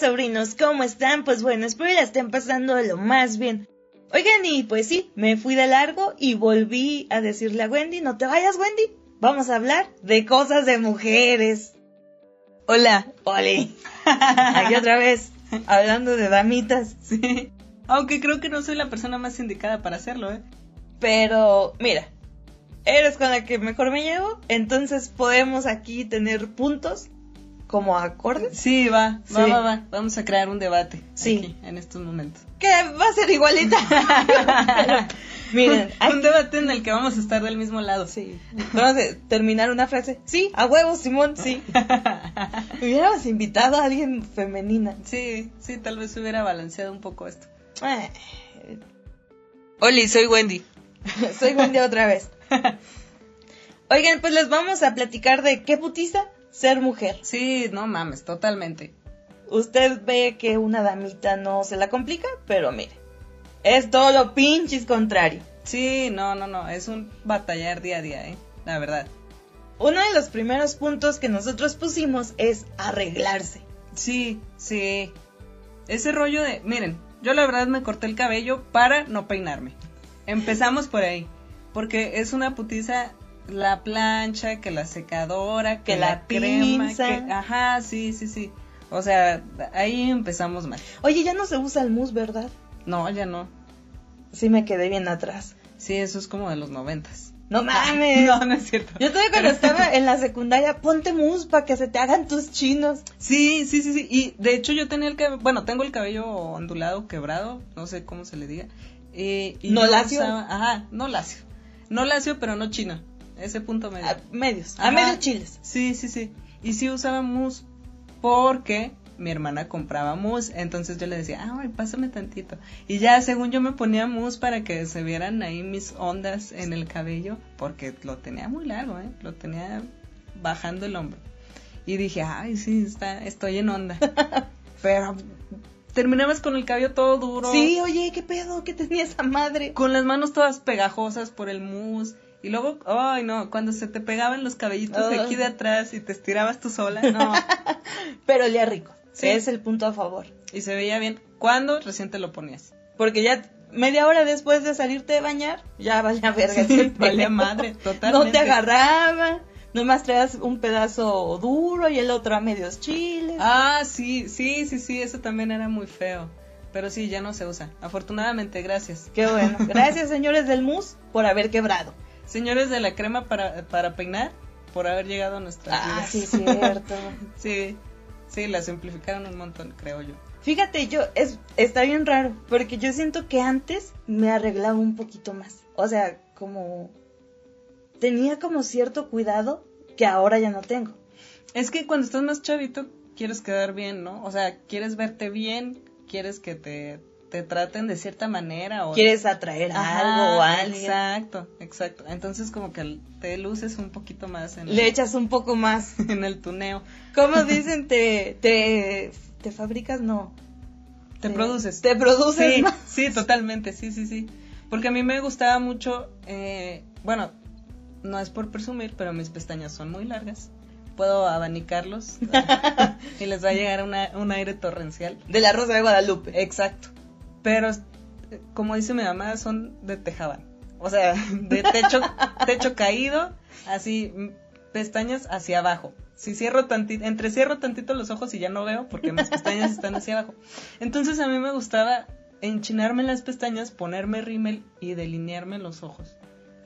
sobrinos? ¿Cómo están? Pues bueno, espero la estén pasando lo más bien. Oigan, y pues sí, me fui de largo y volví a decirle a Wendy, no te vayas, Wendy. Vamos a hablar de cosas de mujeres. Hola, Oli. Aquí otra vez, hablando de damitas. Sí. Aunque creo que no soy la persona más indicada para hacerlo, ¿eh? Pero, mira, eres con la que mejor me llevo, entonces podemos aquí tener puntos como acordes. Sí, va, va, Sí. va, va. Vamos a crear un debate. Sí. aquí, en estos momentos. Que va a ser igualita. Miren, un debate en el que vamos a estar del mismo lado. Sí. Vamos a terminar una frase. Sí, a huevo, Simón, sí. Hubiéramos invitado a alguien femenina. Sí, sí, tal vez hubiera balanceado un poco esto. Eh, Oli, soy Wendy. soy Wendy otra vez. Oigan, pues les vamos a platicar de qué putiza ser mujer. Sí, no mames, totalmente. Usted ve que una damita no se la complica, pero mire, es todo lo pinches contrario. Sí, no, no, no, es un batallar día a día, ¿eh? La verdad. Uno de los primeros puntos que nosotros pusimos es arreglarse. Sí, sí. Ese rollo de, miren, yo la verdad me corté el cabello para no peinarme. Empezamos por ahí, porque es una putiza la plancha, que la secadora, que, Que la crema, pinza. que, ajá, sí, sí, sí. O sea, ahí empezamos mal. Oye, ya no se usa el mousse, ¿verdad? No, ya no. Sí me quedé bien atrás. Sí, eso es como de los noventas. No mames. No, no es cierto. Yo todavía cuando estaba en la secundaria, ponte mousse para que se te hagan tus chinos. Sí, sí, sí, sí. Y de hecho yo tenía el cabello, bueno, tengo el cabello ondulado, quebrado, no sé cómo se le diga. Eh, y ¿No lacio? usaba- ajá, no lacio. No lacio, pero no chino. Ese punto medio. A medios, a Ajá. medio chiles. Sí, sí, sí. Y sí usaba mousse porque mi hermana compraba mousse, entonces yo le decía, ay, pásame tantito. Y ya, según yo me ponía mousse para que se vieran ahí mis ondas en el cabello, porque lo tenía muy largo, ¿eh? Lo tenía bajando el hombro. Y dije, ay, sí, está, estoy en onda. Pero terminabas con el cabello todo duro. Sí, oye, ¿qué pedo? ¿Qué tenía esa madre? Con las manos todas pegajosas por el mousse. Y luego, ay, no, cuando se te pegaban los cabellitos de aquí de atrás y te estirabas tú sola, no. Pero olía rico. Sí. Es el punto a favor. Y se veía bien. ¿Cuándo recién te lo ponías? Porque ya media hora después de salirte de bañar, ya valía verga. pedo. valía madre, No totalmente. te agarraba. Nomás traías un pedazo duro y el otro a medios chiles. Ah, sí, sí, sí, sí, eso también era muy feo. Pero sí, ya no se usa. Afortunadamente, gracias. Qué bueno. Gracias, señores del mousse, por haber quebrado. Señores de la crema para, para peinar, por haber llegado a nuestras Ah, vidas. sí, cierto. sí, sí, la simplificaron un montón, creo yo. Fíjate, yo, es, está bien raro, porque yo siento que antes me arreglaba un poquito más. O sea, como tenía como cierto cuidado que ahora ya no tengo. Es que cuando estás más chavito, quieres quedar bien, ¿no? O sea, quieres verte bien, quieres que te, te traten de cierta manera o... Quieres atraer a Ajá, algo o a alguien. Exacto, exacto. Entonces como que te luces un poquito más en, Le echas un poco más. en el tuneo. ¿Cómo dicen? Te, te, te fabricas, no. Te produces. Te produces Sí, más. sí, totalmente, sí, sí, sí. Porque a mí me gustaba mucho, eh, bueno, no es por presumir, pero mis pestañas son muy largas. Puedo abanicarlos y les va a llegar una- un aire torrencial. De la Rosa de Guadalupe. Exacto. Pero, eh, como dice mi mamá, son de tejabán. O sea, de techo, techo caído, así, pestañas hacia abajo. Si cierro tantito, entrecierro tantito los ojos y ya no veo porque mis pestañas están hacia abajo. Entonces a mí me gustaba enchinarme las pestañas, ponerme rímel y delinearme los ojos.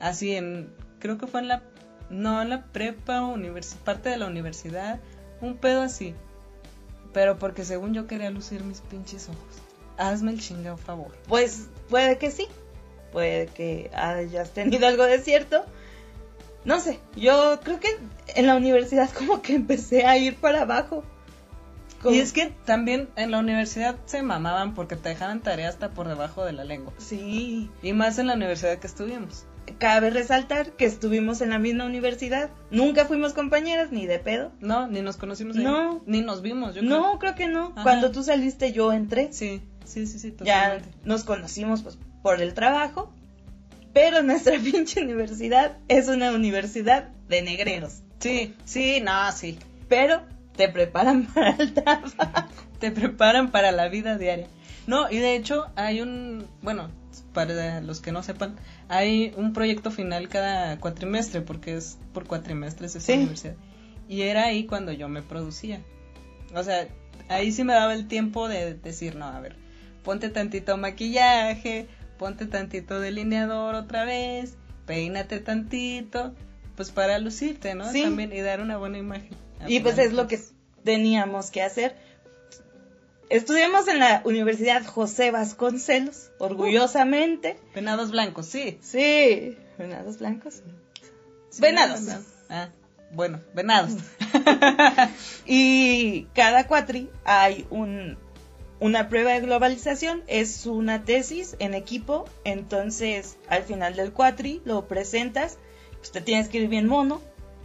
Así en, creo que fue en la, no, en la prepa, univers- parte de la universidad, un pedo así. Pero porque según yo quería lucir mis pinches ojos. Hazme el chingado favor. Pues puede que sí. Puede que hayas tenido algo de cierto. No sé, yo creo que en la universidad como que empecé a ir para abajo. Como- Y es que también en la universidad se mamaban porque te dejaban tarea hasta por debajo de la lengua. Sí, Y más en la universidad que estuvimos. Cabe resaltar que estuvimos en la misma universidad. Nunca fuimos compañeras ni de pedo. No, ni nos conocimos ahí. No. Ni nos vimos, yo No, creo que no. Ajá. Cuando tú saliste yo entré. Sí, sí, sí, sí, ya totalmente. nos conocimos pues por el trabajo Pero nuestra pinche universidad es una universidad de negreros. Sí, sí, no, sí. Pero te preparan para el trabajo. Te preparan para la vida diaria. No, y de hecho hay un, bueno, para los que no sepan, hay un proyecto final cada cuatrimestre, porque es por cuatrimestres esa Sí. universidad. Y era ahí cuando yo me producía. O sea, ahí sí me daba el tiempo de decir, no, a ver, ponte tantito maquillaje, ponte tantito delineador otra vez, peínate tantito, pues para lucirte, ¿no? Sí. También y dar una buena imagen. Y pues es lo que teníamos que hacer. Estudiamos en la Universidad José Vasconcelos, orgullosamente. Venados blancos, sí. Sí, venados blancos. Sí, Venados. Ah, bueno, venados. Y cada cuatri hay un, una prueba de globalización, es una tesis en equipo, entonces al final del cuatri lo presentas, pues te tienes que ir bien mono,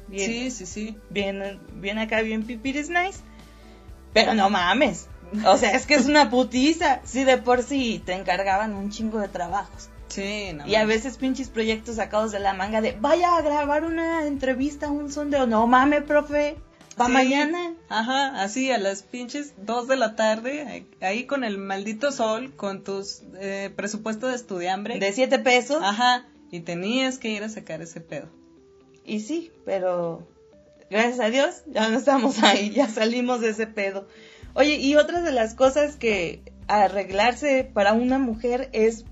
bien, Sí, sí, sí. bien, bien acá, bien pipiris nice, pero no mames, o sea, es que es una putiza, si de por sí te encargaban un chingo de trabajos. Sí, no Y a veces pinches proyectos sacados de la manga de vaya a grabar una entrevista, un sondeo. No mames, profe. Pa' Sí. mañana. Ajá, así a las pinches dos de la tarde, ahí- con el maldito sol, con tus eh, presupuesto de estudiambre. De siete pesos. Ajá, y tenías que ir a sacar ese pedo. Y sí, pero gracias a Dios ya no estamos ahí, ya salimos de ese pedo. Oye, y otra de las cosas que arreglarse para una mujer es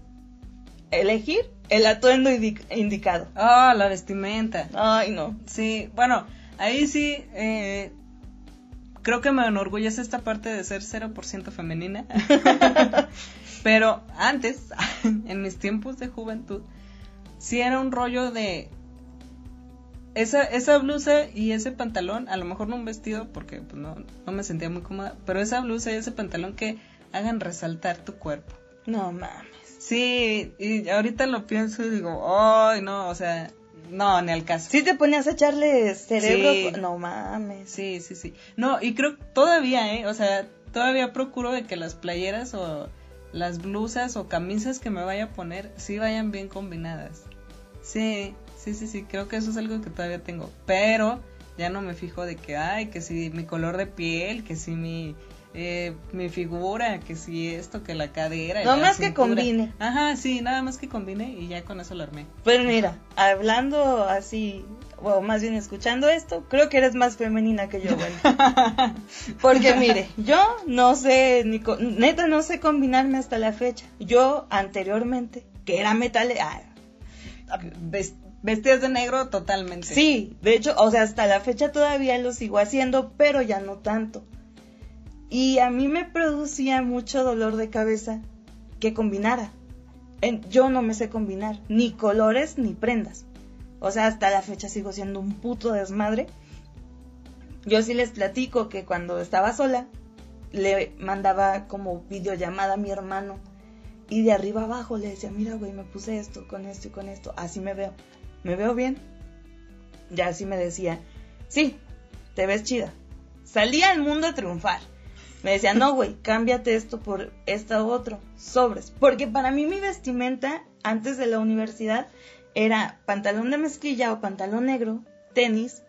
elegir el atuendo indi- indicado. Ah, la vestimenta. Ay, no. Sí, bueno, ahí sí, eh, creo que me enorgullece esta parte de ser 0% femenina. Pero antes, en mis tiempos de juventud, sí era un rollo de esa, esa blusa y ese pantalón, a lo mejor no un vestido porque pues, no, no me sentía muy cómoda, pero esa blusa y ese pantalón que hagan resaltar tu cuerpo. No mames. Sí, y ahorita lo pienso y digo, ay, no, o sea, no, ni al caso. Si te ponías a echarle cerebro, Sí. no mames. Sí, sí, sí. No, y creo todavía, ¿eh? O sea, todavía procuro de que las playeras o las blusas o camisas que me vaya a poner sí vayan bien combinadas. Sí, sí, sí, sí, creo que eso es algo que todavía tengo. Pero ya no me fijo de que, ay, que si mi color de piel, que si mi, eh, mi figura, que si esto, que la cadera. y No más que combine. Ajá, sí, nada más que combine y ya con eso lo armé. Pero mira, hablando así, o más bien escuchando esto, creo que eres más femenina que yo, bueno. Porque mire, yo no sé, ni neta no sé combinarme hasta la fecha. Yo anteriormente, que era metal, ah, Ves- Vestidas de negro totalmente. sí, de hecho, o sea, hasta la fecha todavía lo sigo haciendo, pero ya no tanto. Y a mí me producía mucho dolor de cabeza que combinara. Yo no me sé combinar, ni colores ni prendas. O sea, hasta la fecha sigo siendo un puto desmadre. Yo sí les platico que cuando estaba sola, le mandaba como videollamada a mi hermano. Y de arriba abajo le decía, mira, güey, me puse esto, con esto y con esto. Así me veo. ¿Me veo bien? Ya así me decía, sí, te ves chida. Salía al mundo a triunfar. Me decía, no, güey, cámbiate esto por esta otro, sobres. Porque para mí mi vestimenta antes de la universidad era pantalón de mezclilla o pantalón negro, tenis,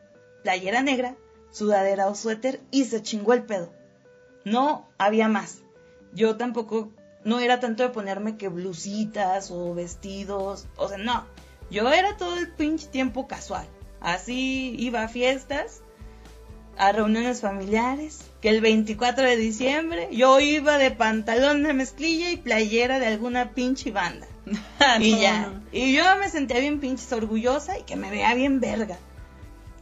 playera negra, sudadera o suéter y se chingó el pedo. No había más. Yo tampoco, no era tanto de ponerme que blusitas o vestidos, o sea, no. Yo era todo el pinche tiempo casual. Así iba a fiestas, a reuniones familiares, que el 24 de diciembre yo iba de pantalón de mezclilla y playera de alguna pinche banda. y No, ya. no. Y yo me sentía bien pinches orgullosa y que me vea bien verga.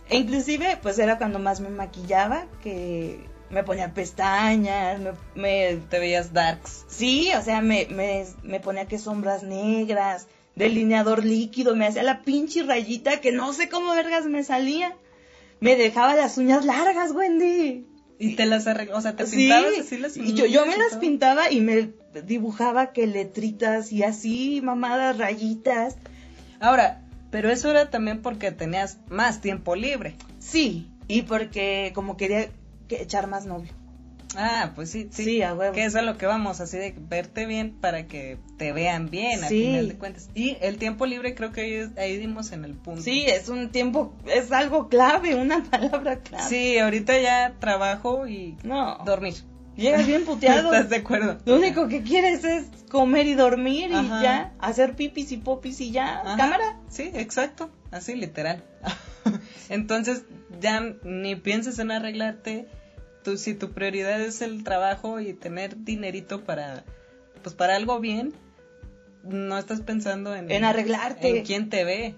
E inclusive, pues era cuando más me maquillaba, que me ponía pestañas, me, me- Te veías darks. sí, o sea, me, me, me ponía que sombras negras, delineador líquido, me hacía la pinche rayita que no sé cómo vergas me salía. Me dejaba las uñas largas, Wendy. Y te las arregló, o sea, te Sí, pintabas así las y yo, yo me uñas las pintaba y me dibujaba que letritas y así, mamadas, rayitas. Ahora, pero eso era también porque tenías más tiempo libre. Sí, y porque como quería que echar más novio. Ah, pues sí, sí. Sí, a huevo. Que es a lo que vamos, así de verte bien para que te vean bien, a Sí. final de cuentas. Y el tiempo libre creo que ahí, ahí dimos en el punto. Sí, es un tiempo, es algo clave, una palabra clave. Sí, ahorita ya trabajo y No, dormir. llegas bien puteado. ¿Estás de acuerdo? Lo único que quieres es comer y dormir y Ajá. ya, hacer pipis y popis y ya, Ajá. cámara. Sí, exacto, así literal. Entonces ya ni pienses en arreglarte. Tú, si tu prioridad es el trabajo y tener dinerito para, pues para algo bien, no estás pensando en, En arreglarte. en quién te ve.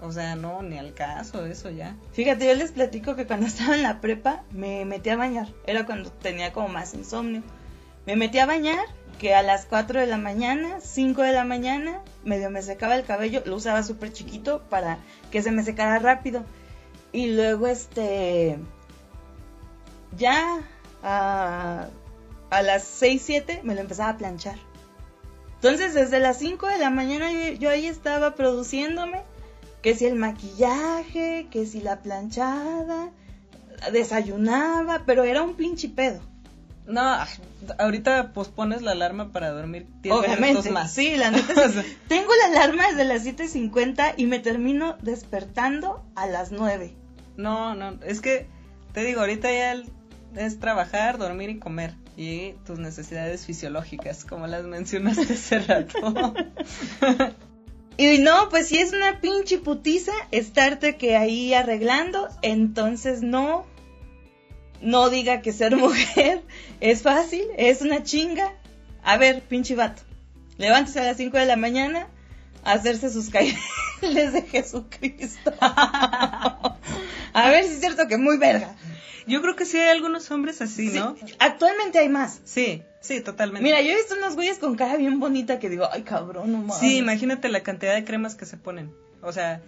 O sea, no, ni al caso, eso ya. Fíjate, yo les platico que cuando estaba en la prepa me metí a bañar. Era cuando tenía como más insomnio. Me metí a bañar, que a las 4 de la mañana, 5 de la mañana, medio me secaba el cabello. Lo usaba súper chiquito para que se me secara rápido. Y luego, este. Ya a, a las 6, 7 me lo empezaba a planchar. Entonces, desde las 5 de la mañana yo, yo ahí estaba produciéndome que si el maquillaje, que si la planchada, desayunaba, pero era un pinche pedo. No, ahorita pospones la alarma para dormir 10 minutos Obviamente, más. sí, la neta. sí. Tengo la alarma desde las 7.50 y me termino despertando a las 9. No, no, es que te digo, ahorita ya el- es trabajar, dormir y comer. Y tus necesidades fisiológicas, como las mencionaste hace rato. Y no, pues si es una pinche putiza estarte que ahí arreglando, entonces no, no diga que ser mujer es fácil, es una chinga. A ver, pinche vato, levántese a las 5 de la mañana hacerse sus caídas de Jesucristo. a ver si es cierto que muy verga. Yo creo que sí hay algunos hombres así, ¿no? Sí, actualmente hay más. Sí, sí, totalmente. Mira, yo he visto unos güeyes con cara bien bonita que digo, ay cabrón, no mames. Sí, imagínate la cantidad de cremas que se ponen. O sea,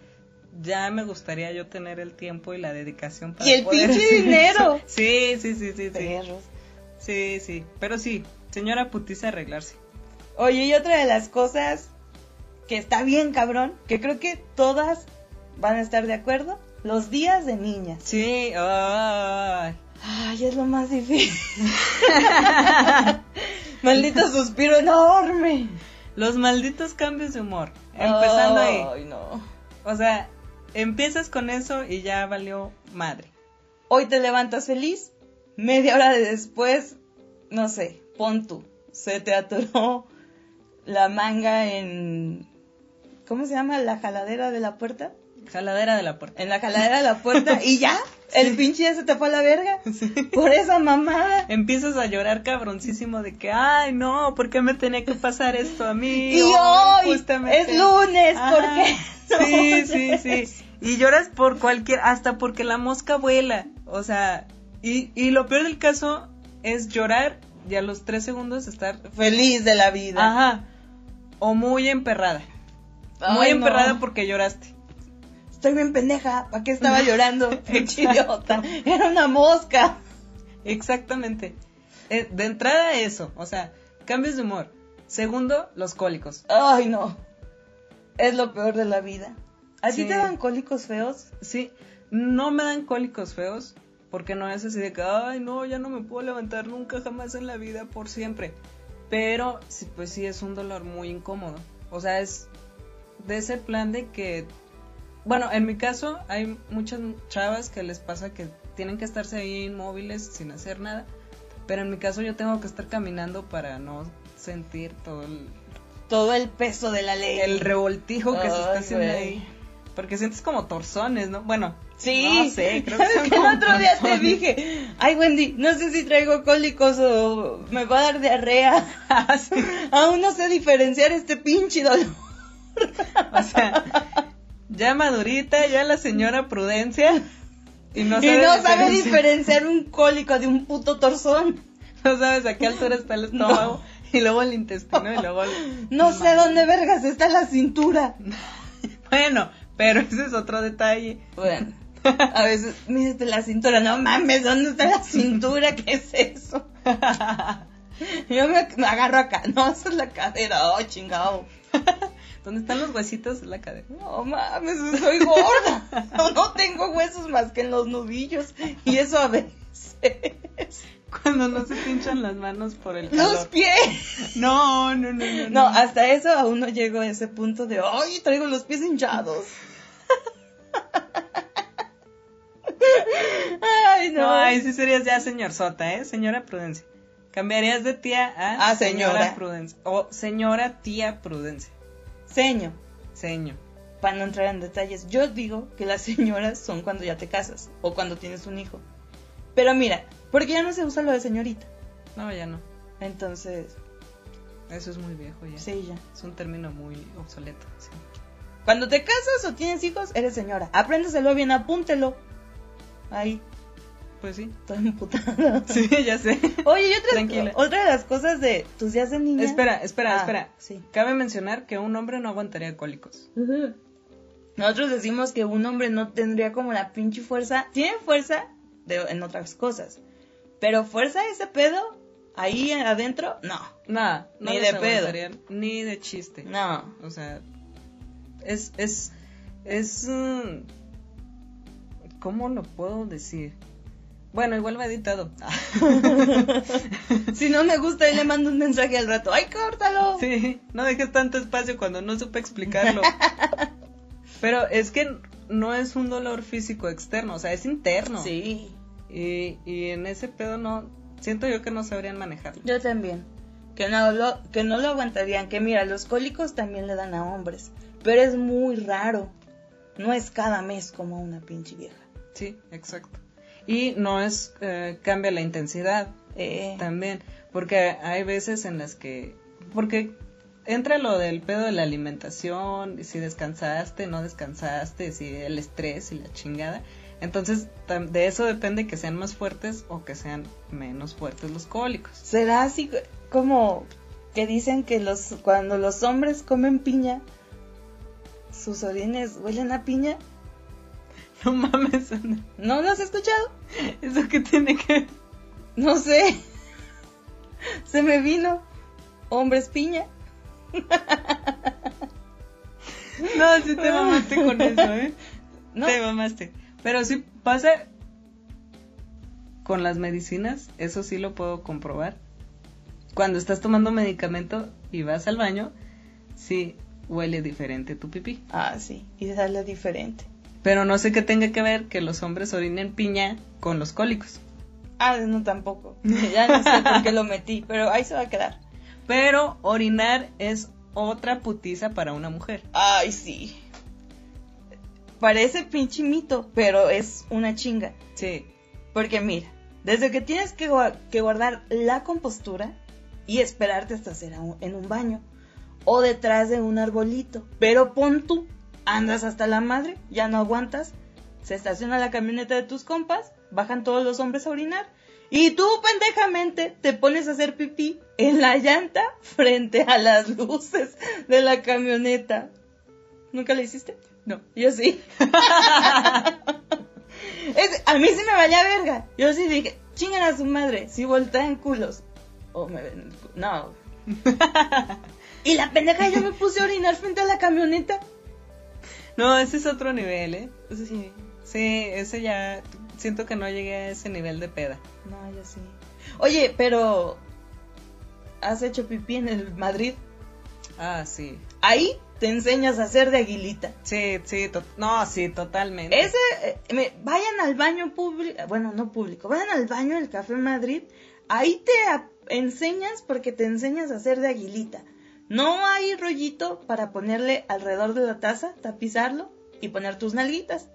ya me gustaría yo tener el tiempo y la dedicación para Y el poder pinche dinero. eso. Sí, sí, sí, sí, sí. Perros. Sí, sí. Pero sí, señora putiza arreglarse. Oye, y otra de las cosas que está bien cabrón, que creo que todas van a estar de acuerdo, los días de niñas. Sí, ay. Ay, es lo más difícil. Maldito suspiro enorme. Los malditos cambios de humor. Empezando ahí. Ay, no. O sea, empiezas con eso y ya valió madre. Hoy te levantas feliz, media hora de después, no sé, pon tú, se te atoró la manga en... ¿Cómo se llama? ¿La jaladera de la puerta? Jaladera de la puerta. En la jaladera de la puerta y ya, el pinche ya se te fue a la verga. Por esa mamada. Empiezas a llorar cabroncísimo de que, ay, no, ¿por qué me tenía que pasar esto a mí? Y hoy es lunes, Ajá. ¿por qué? Sí, sí, sí. Y lloras por cualquier, hasta porque la mosca vuela. O sea, y, y lo peor del caso es llorar y a los tres segundos estar, Feliz de la vida. ajá, o muy emperrada. Muy emperrada no. porque lloraste. Estoy bien pendeja, ¿para qué estaba llorando? Idiota. Era una mosca. Exactamente. Eh, de entrada eso, o sea, cambios de humor. Segundo, los cólicos. Ay, no. Es lo peor de la vida. ¿A ti te dan cólicos feos? Sí, no me dan cólicos feos, porque no es así de que, ay, no, ya no me puedo levantar nunca jamás en la vida por siempre. Pero, pues sí, es un dolor muy incómodo. O sea, es de ese plan de que, bueno, en mi caso hay muchas chavas que les pasa que tienen que estarse ahí inmóviles sin hacer nada. Pero en mi caso yo tengo que estar caminando para no sentir todo el, Todo el peso de la ley. el revoltijo que se está haciendo güey. ahí. Porque sientes como torzones, ¿no? Bueno, Sí. no sé, creo que ¿Sabes son que el como otro día te dije, ay Wendy, no sé si traigo cólicos o me va a dar diarrea. Ah. Aún no sé diferenciar este pinche dolor. O sea, ya madurita, ya la señora Prudencia. Y no y sabe, no sabe diferenciar- diferenciar un cólico de un puto torzón. No sabes a qué altura está el estómago. Y luego el intestino y luego el- No sé dónde vergas está la cintura. Bueno, pero ese es otro detalle. Bueno, a veces, mírate la cintura, no mames, ¿dónde está la cintura? ¿Qué es eso? Yo me, me agarro acá, no, esa es la cadera, oh, chingado. ¿Dónde están los huesitos? La cadera. No mames, soy gorda. No, no tengo huesos más que en los nudillos. Y eso a veces. Cuando no se pinchan las manos por el calor. ¡Los pies! No, no, no, no. No, hasta eso aún no llego a ese punto de, ¡ay, traigo los pies hinchados! Ay, no. No, ahí sí serías ya señor Sota, ¿eh? Señora Prudencia. Cambiarías de tía a, A señora. Prudencia. O señora tía Prudencia. Seño, Seño. para no entrar en detalles, yo digo que las señoras son cuando ya te casas o cuando tienes un hijo. Pero mira, porque ya no se usa lo de señorita. No, ya no. Entonces, Eso es muy viejo ya. sí, ya. Es un término muy obsoleto. sí. Cuando te casas o tienes hijos, eres señora. Apréndeselo bien, apúntelo. Ahí, Pues sí. estoy emputada. Sí, ya sé. Oye, y otra, Tranquila. otra de las cosas de tus días de niña. Espera, espera, Ah, espera. Sí. Cabe mencionar que un hombre no aguantaría cólicos. Nosotros decimos que un hombre no tendría como la pinche fuerza. Tiene fuerza de- en otras cosas. Pero fuerza ese pedo ahí adentro, no. Nada, no Ni de pedo. Ni de chiste. No. O sea, es, es, es, ¿cómo lo puedo decir? Bueno, igual va editado. Si no me gusta, y le mando un mensaje al rato. ¡Ay, córtalo! sí, no dejes tanto espacio cuando no supe explicarlo. Pero es que no es un dolor físico externo, o sea, es interno. Sí, Y, y en ese pedo no, siento yo que no sabrían manejarlo. yo también. Que no, lo, que no lo aguantarían. Que mira, los cólicos también le dan a hombres. Pero es muy raro. No es cada mes como a una pinche vieja. Sí, exacto. Y no es, eh, cambia la intensidad. Eh, También, porque hay veces en las que, porque entra lo del pedo de la alimentación, si descansaste, no descansaste, si el estrés y la chingada. Entonces, de eso depende que sean más fuertes o que sean menos fuertes los cólicos. ¿Será así como que dicen que los cuando los hombres comen piña, sus orines huelen a piña? No mames, ¿No lo has escuchado? ¿eso qué tiene que? No sé. Se me vino. Hombres piña. No, sí te mamaste con eso, ¿eh? ¿No? Te mamaste. Pero sí pasa con las medicinas, eso sí lo puedo comprobar. Cuando estás tomando medicamento y vas al baño, sí huele diferente tu pipí. Ah, sí. Y sale diferente. Pero no sé qué tenga que ver que los hombres orinen piña con los cólicos. Ah, no tampoco. Ya no sé por qué lo metí, pero ahí se va a quedar. Pero orinar es otra putiza para una mujer. Ay, sí. Parece pinche mito, pero es una chinga. Sí. Porque mira, desde que tienes que, que guardar la compostura y esperarte hasta hacer un- en un baño o detrás de un arbolito. Pero pon tú, andas hasta la madre, ya no aguantas, se estaciona la camioneta de tus compas, bajan todos los hombres a orinar y tú pendejamente te pones a hacer pipí en la llanta frente a las luces de la camioneta. ¿Nunca lo hiciste? No. Yo sí. A mí sí me valía verga. Yo sí dije, chingan a su madre, si voltean culos. O me ven No. y la pendeja yo me puse a orinar frente a la camioneta. No, ese es otro nivel, ¿eh? Sí. Sí, ese ya siento que no llegué a ese nivel de peda. No, yo sí. Oye, pero ¿has hecho pipí en el Madrid? Ah, sí. Ahí te enseñas a hacer de aguilita. Sí, sí, no, sí, totalmente. Ese, eh, me- vayan al baño público, bueno, no público, vayan al baño del Café Madrid, ahí te enseñas porque te enseñas a hacer de aguilita. No hay rollito para ponerle alrededor de la taza, tapizarlo y poner tus nalguitas.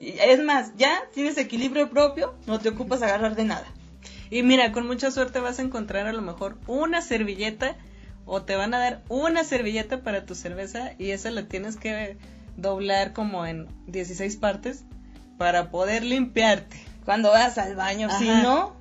Es más, ya tienes equilibrio propio, no te ocupas agarrar de nada. Y mira, con mucha suerte vas a encontrar a lo mejor una servilleta o te van a dar una servilleta para tu cerveza y esa la tienes que doblar como en 16 partes para poder limpiarte. Cuando vas al baño, si no,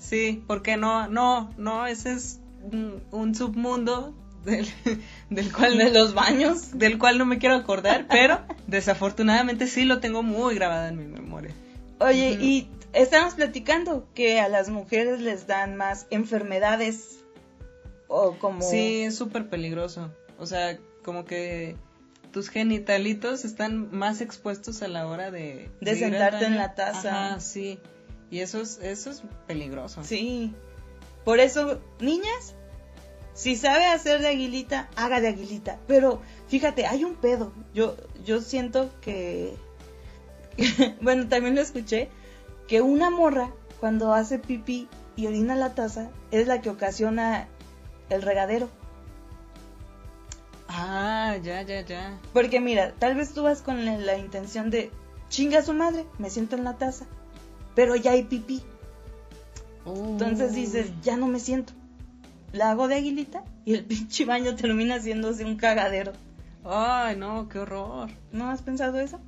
Sí, porque no, no, no, ese es un, un submundo del, del cual de los baños. del cual no me quiero acordar, pero desafortunadamente sí lo tengo muy grabado en mi memoria. Oye, y estamos platicando que a las mujeres les dan más enfermedades o como... Sí, es súper peligroso. O sea, como que tus genitalitos están más expuestos a la hora de... De sentarte en la taza. Sí. Y eso es, eso es peligroso. Sí. Por eso, niñas, si sabe hacer de aguilita, haga de aguilita. Pero fíjate, hay un pedo. Yo, yo siento que, bueno, también lo escuché, que una morra cuando hace pipí y orina la taza es la que ocasiona el regadero. Ah, ya, ya, ya. Porque mira, tal vez tú vas con la, la intención de chinga a su madre, me siento en la taza, pero ya hay pipí. Entonces dices, ya no me siento. La hago de aguilita y el pinche baño termina haciéndose un cagadero. Ay, no, qué horror. ¿No has pensado eso?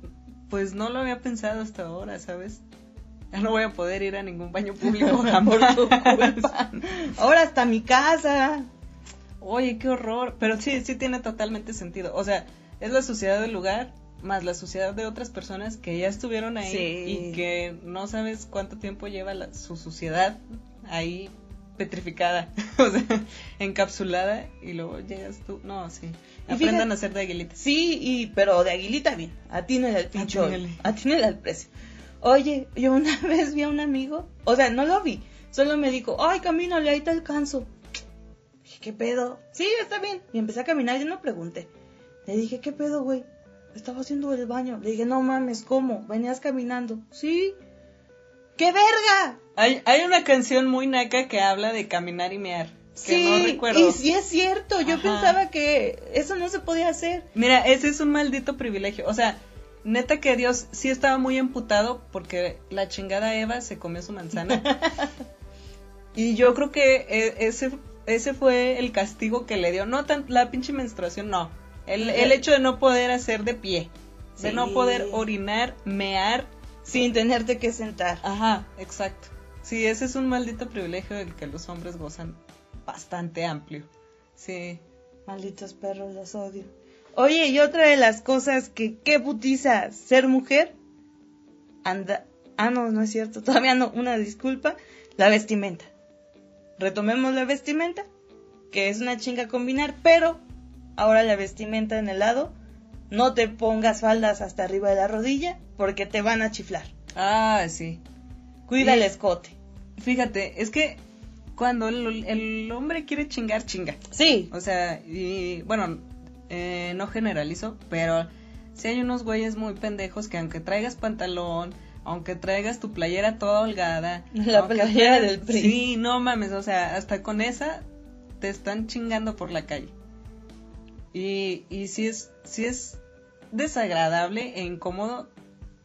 Pues no lo había pensado hasta ahora, ¿sabes? Ya no voy a poder ir a ningún baño público jamás. Ahora hasta mi casa. Oye, qué horror. Pero sí, sí tiene totalmente sentido. O sea, es la suciedad del lugar más la suciedad de otras personas que ya estuvieron ahí Sí. y que no sabes cuánto tiempo lleva la- su suciedad ahí petrificada, o sea, encapsulada y luego llegas tú. No, sí. Y Aprendan fíjate- a hacer de aguilitas. Sí, y, pero de aguilita bien. Atínele al. Atínele. Atínele al precio. Oye, yo una vez vi a un amigo, o sea, no lo vi, solo me dijo, ay, camínale, ahí te alcanzo. Dije, ¿qué pedo? Sí, está bien. Y empecé a caminar, yo no pregunté. Le dije, ¿qué pedo, güey? Estaba haciendo el baño. Le dije, no mames, ¿cómo? Venías caminando. Sí. ¡Qué verga! Hay, hay una canción muy naca que habla de caminar y mear. Que sí, no recuerdo. y sí es cierto. Yo Ajá. pensaba que eso no se podía hacer. Mira, ese es un maldito privilegio. O sea, neta que Dios sí estaba muy emputado porque la chingada Eva se comió su manzana. y yo creo que e- ese, ese fue el castigo que le dio. No tan la pinche menstruación, no. El, el hecho de no poder hacer de pie. De no poder orinar, mear. Sin tenerte que sentar. Ajá, exacto. Sí, ese es un maldito privilegio del que los hombres gozan bastante amplio. Sí. Malditos perros, los odio. Oye, y otra de las cosas que qué putiza ser mujer, anda, ah no, no es cierto, todavía no, una disculpa, la vestimenta. Retomemos la vestimenta, que es una chinga combinar, pero ahora la vestimenta en el lado, no te pongas faldas hasta arriba de la rodilla, porque te van a chiflar. Ah, sí. Cuida el escote. Fíjate, es que cuando el, el hombre quiere chingar, chinga. Sí, O sea, y bueno, eh, no generalizo, pero si hay unos güeyes muy pendejos que aunque traigas pantalón, aunque traigas tu playera toda holgada, La playera traigas- del PRI. Sí, no mames, o sea, hasta con esa te están chingando por la calle. Y, y sí es, sí es desagradable e incómodo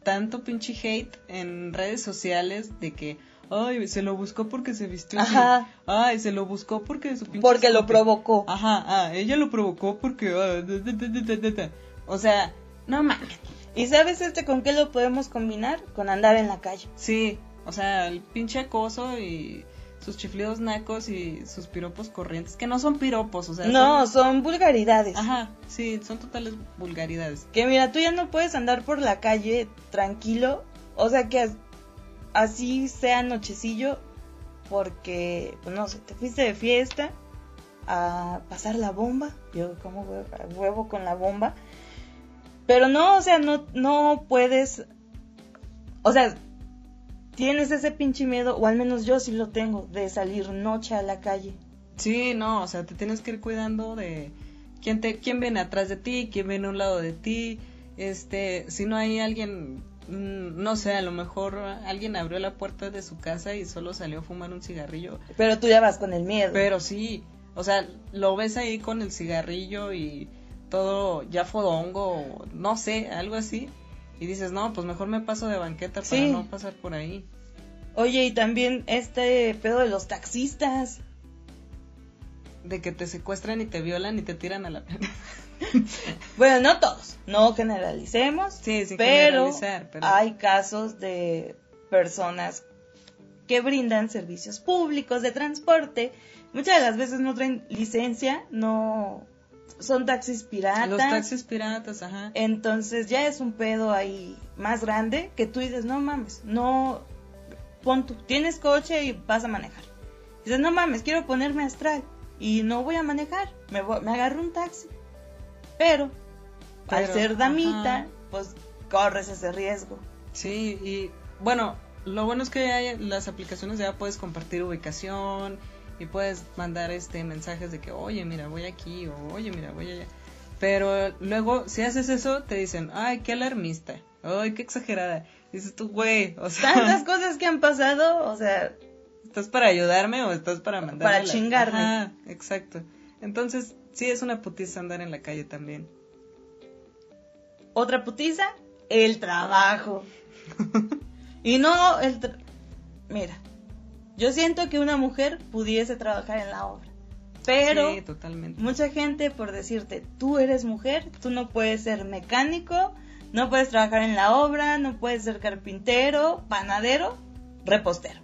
tanto pinche hate en redes sociales de que, ay, se lo buscó porque se vistió así. Ajá. Ay, se lo buscó porque su pinche porque lo escote". provocó. Ajá, ah, ella lo provocó porque... ah, da, da, da. O sea, no mames. ¿Y sabes este con qué lo podemos combinar? Con andar en la calle. Sí, o sea, el pinche acoso y sus chiflidos nacos y sus piropos corrientes, que no son piropos, o sea... No, son- son vulgaridades. Ajá, sí, son totales vulgaridades. Que mira, tú ya no puedes andar por la calle tranquilo. O sea que as- así sea nochecillo. Porque, pues no sé, te fuiste de fiesta a pasar la bomba. Yo como huevo, huevo con la bomba. Pero no, o sea, no, no puedes. O sea, tienes ese pinche miedo, o al menos yo sí lo tengo, de salir noche a la calle. Sí, no, o sea, te tienes que ir cuidando de quién te quién viene atrás de ti, quién viene a un lado de ti. Este, si no hay alguien mm, no sé, a lo mejor alguien abrió la puerta de su casa y solo salió a fumar un cigarrillo. Pero tú ya vas con el miedo. Pero sí, o sea, lo ves ahí con el cigarrillo y todo ya fodongo, no sé, algo así. Y dices, no, pues mejor me paso de banqueta para Sí. no pasar por ahí. Oye, y también este pedo de los taxistas. De que te secuestran y te violan y te tiran a la... Bueno, no todos, no generalicemos. Sí, sin pero, pero- hay casos de personas que brindan servicios públicos de transporte. Muchas de las veces no traen licencia, no son taxis piratas. Los taxis piratas, ajá. Entonces ya es un pedo ahí más grande que tú dices, no mames, no, pon tú, tienes coche y vas a manejar. Dices, no mames, quiero ponerme astral y no voy a manejar, me, voy- me agarro un taxi. Pero, al ser damita, ajá. pues corres ese riesgo. Sí, y bueno, lo bueno es que hay las aplicaciones ya puedes compartir ubicación y puedes mandar este mensajes de que, oye, mira, voy aquí o oye, mira, voy allá. Pero luego, si haces eso, te dicen, ay, qué alarmista, ay, qué exagerada. Dices tú, güey, o sea. Tantas cosas que han pasado, o sea. ¿Estás para ayudarme o estás para mandarme? Para chingarme. Ajá, exacto. Entonces, sí es una putiza andar en la calle también. Otra putiza, el trabajo. y no el... Mira, yo siento que una mujer pudiese trabajar en la obra. Pero sí, totalmente. mucha gente por decirte, tú eres mujer, tú no puedes ser mecánico, no puedes trabajar en la obra, no puedes ser carpintero, panadero, repostero.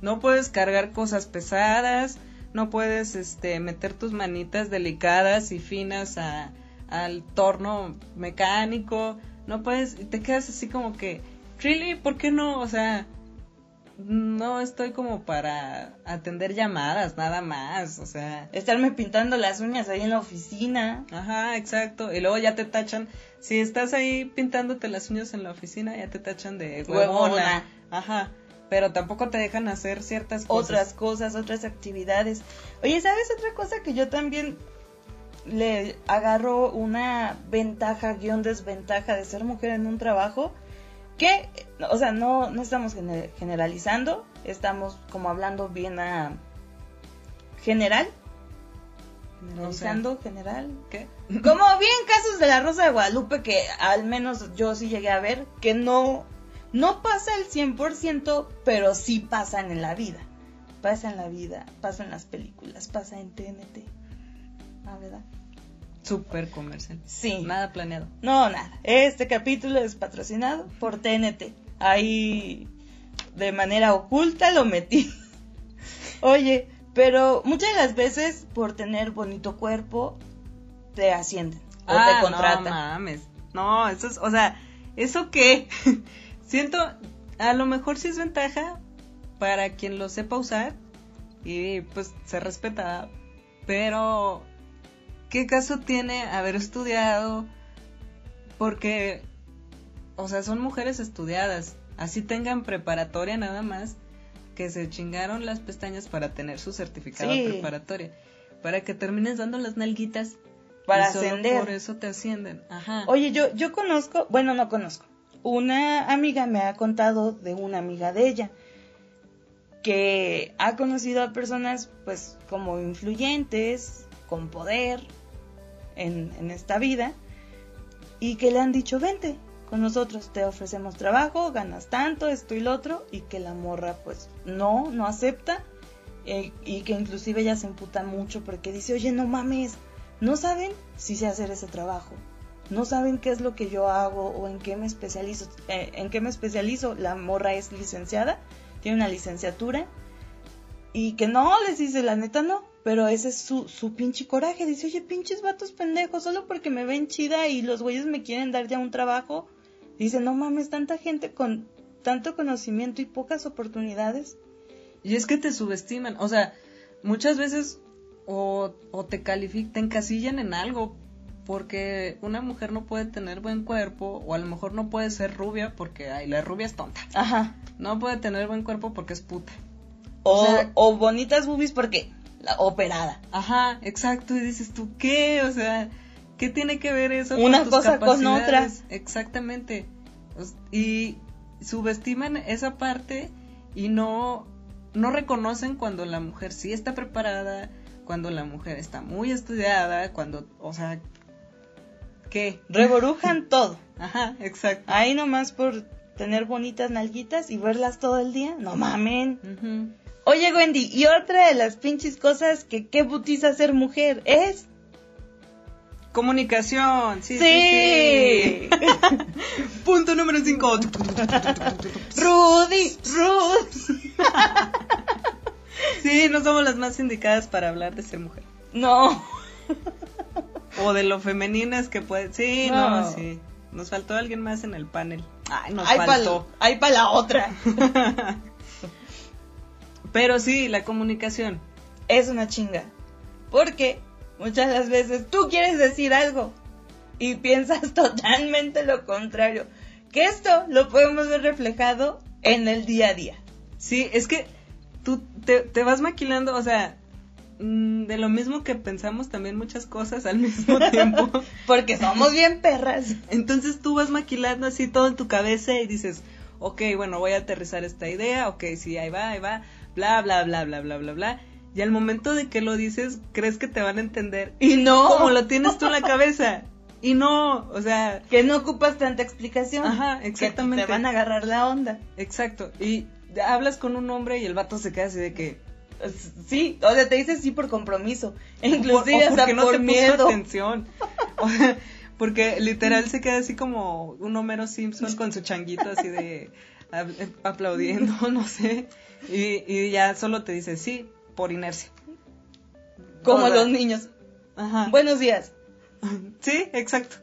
No puedes cargar cosas pesadas, no puedes este, meter tus manitas delicadas y finas a, al torno mecánico, no puedes, te quedas así como que, really, ¿por qué no? O sea, no estoy como para atender llamadas, nada más, o sea. Estarme pintando las uñas ahí en la oficina. Ajá, exacto. Y luego ya te tachan, si estás ahí pintándote las uñas en la oficina, ya te tachan de huevona. Ajá. Pero tampoco te dejan hacer ciertas cosas. Otras cosas, otras actividades. Oye, ¿sabes otra cosa que yo también le agarro una ventaja, guion desventaja de ser mujer en un trabajo? Que, o sea, no, no estamos generalizando, estamos como hablando bien a general. Generalizando, general. ¿Qué? Como bien casos de la Rosa de Guadalupe que al menos yo sí llegué a ver, que no, no pasa el 100%, pero sí pasan en la vida. Pasa en la vida, pasa en las películas, pasa en TNT. ¿Ah, verdad? Súper comercial. Sí. Nada planeado. No, nada. Este capítulo es patrocinado por TNT. Ahí de manera oculta lo metí. Oye, pero muchas de las veces por tener bonito cuerpo te ascienden o te ah, contratan. No mames. No, eso es, o sea, ¿eso qué? Siento, a lo mejor sí es ventaja para quien lo sepa usar y pues se respeta, pero ¿qué caso tiene haber estudiado? Porque, o sea, son mujeres estudiadas, así tengan preparatoria nada más, que se chingaron las pestañas para tener su certificado de preparatoria, para que termines dando las nalguitas. Para ascender. Por eso te ascienden. Ajá. Oye, yo, yo conozco, bueno, no conozco. Una amiga me ha contado de una amiga de ella que ha conocido a personas pues como influyentes, con poder, en, esta vida y que le han dicho, vente con nosotros, te ofrecemos trabajo, ganas tanto, esto y lo otro, y que la morra pues no, no acepta eh, y que inclusive ella se emputa mucho porque dice, oye, no mames, no saben si sé hacer ese trabajo, no saben qué es lo que yo hago o en qué me especializo, eh, en qué me especializo, la morra es licenciada, tiene una licenciatura y que no, les dice, la neta no, pero ese es su, su pinche coraje. Dice, oye, pinches vatos pendejos, solo porque me ven chida y los güeyes me quieren dar ya un trabajo. Dice, no mames, tanta gente con tanto conocimiento y pocas oportunidades. Y es que te subestiman, o sea, muchas veces o, o te califican, te encasillan en algo, porque una mujer no puede tener buen cuerpo, o a lo mejor no puede ser rubia porque, ay, la rubia es tonta. Ajá. No puede tener buen cuerpo porque es puta. O, o bonitas boobies porque operada. Ajá, exacto. Y dices tú, ¿qué? O sea, ¿qué tiene que ver eso Una con tus cosa con otra. Exactamente. Y subestiman esa parte y no, no reconocen cuando la mujer sí está preparada, cuando la mujer está muy estudiada, cuando, o sea, ¿qué? Reborujan todo. Ajá, exacto. Ahí nomás por tener bonitas nalguitas y verlas todo el día, no mamen. Oye, Wendy, y otra de las pinches cosas que qué butiza ser mujer es. Comunicación, sí, sí. Punto número 5. Rudy, Rudy. sí, no somos las más indicadas para hablar de ser mujer. No. O de lo femeninas que puede. Sí, no, sí. Nos faltó alguien más en el panel. Ay, nos faltó. Hay para la otra. Pero sí, la comunicación. Es una chinga. Porque muchas las veces tú quieres decir algo y piensas totalmente lo contrario. Que esto lo podemos ver reflejado en el día a día. Sí, es que tú te, te vas maquilando, o sea, mm, de lo mismo que pensamos también muchas cosas al mismo tiempo. Porque somos bien perras. Entonces tú vas maquilando así todo en tu cabeza y dices, ok, bueno, voy a aterrizar esta idea, ok, sí, ahí va, ahí va, bla, bla, bla, bla, bla, bla, bla. Y al momento de que lo dices, crees que te van a entender. Y no. Como lo tienes tú en la cabeza. Y no, o sea, Que no ocupas tanta explicación. Ajá, que exactamente. te van a agarrar la onda. exacto. Y hablas con un hombre y el vato se queda así de que, Sí, o sea, te dices sí por compromiso. Inclusive o hasta porque no por te puso miedo. atención. O sea, porque literal se queda así como un Homero Simpson con su changuito así de aplaudiendo, no sé. Y, y ya solo te dice sí por inercia. Como los niños. Ajá. Buenos días. Sí, exacto.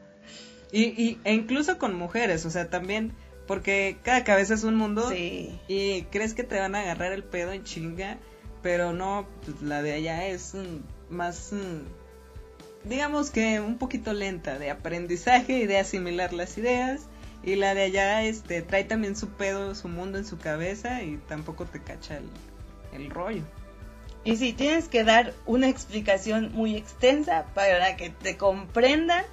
Y, y, e incluso con mujeres, o sea, también, porque cada cabeza es un mundo Sí. y crees que te van a agarrar el pedo en chinga, pero no, pues, la de allá es mm, más, mm, digamos que un poquito lenta de aprendizaje y de asimilar las ideas. Y la de allá este, trae también su pedo, su mundo en su cabeza y tampoco te cacha el, el rollo. Y sí, tienes que dar una explicación muy extensa para que te comprendan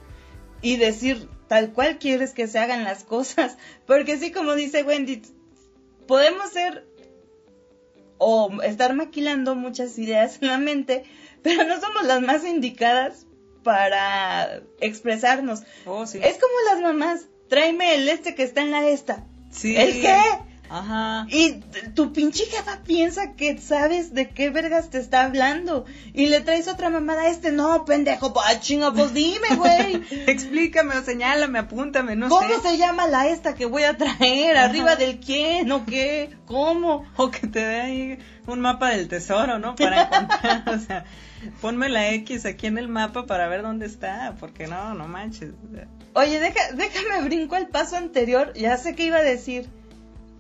y decir tal cual quieres que se hagan las cosas. Porque sí, como dice Wendy, podemos ser o estar maquilando muchas ideas en la mente, pero no somos las más indicadas para expresarnos. Oh, sí. Es como las mamás, tráeme el este que está en la esta. Sí. ¿El qué? Ajá. Y tu pinche jefa piensa que sabes de qué vergas te está hablando. Y le traes otra mamada a este. No, pendejo, pa chinga, pues dime, güey. Explícame o señálame, apúntame, no ¿Cómo sé. se llama la esta que voy a traer? Ajá. ¿Arriba del quién o qué? ¿Cómo? O que te dé ahí un mapa del tesoro, ¿no? Para encontrar, o sea, ponme la X aquí en el mapa para ver dónde está, porque no, no manches. Oye, deja, déjame brinco al paso anterior. Ya sé que iba a decir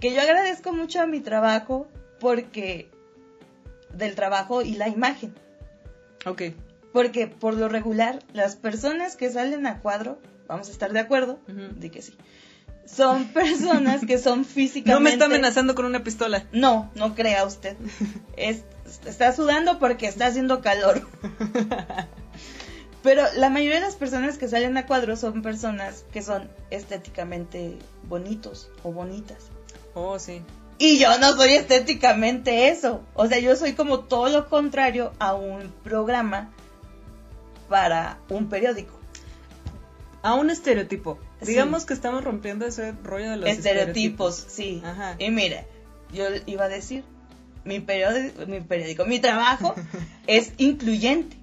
que yo agradezco mucho a mi trabajo porque del trabajo y la imagen. Ok. Porque por lo regular, las personas que salen a cuadro, vamos a estar de acuerdo, de que sí, son personas que son físicamente... No me está amenazando con una pistola. No, no crea usted. Es- está sudando porque está haciendo calor. Pero la mayoría de las personas que salen a cuadro son personas que son estéticamente bonitos o bonitas. Oh, sí. Y yo no soy estéticamente eso. O sea, yo soy como todo lo contrario a un programa para un periódico. A un estereotipo. Sí. Digamos que estamos rompiendo ese rollo de los estereotipos, sí. Ajá. Y mire, yo iba a decir, mi periódico, mi, periódico, mi trabajo es incluyente.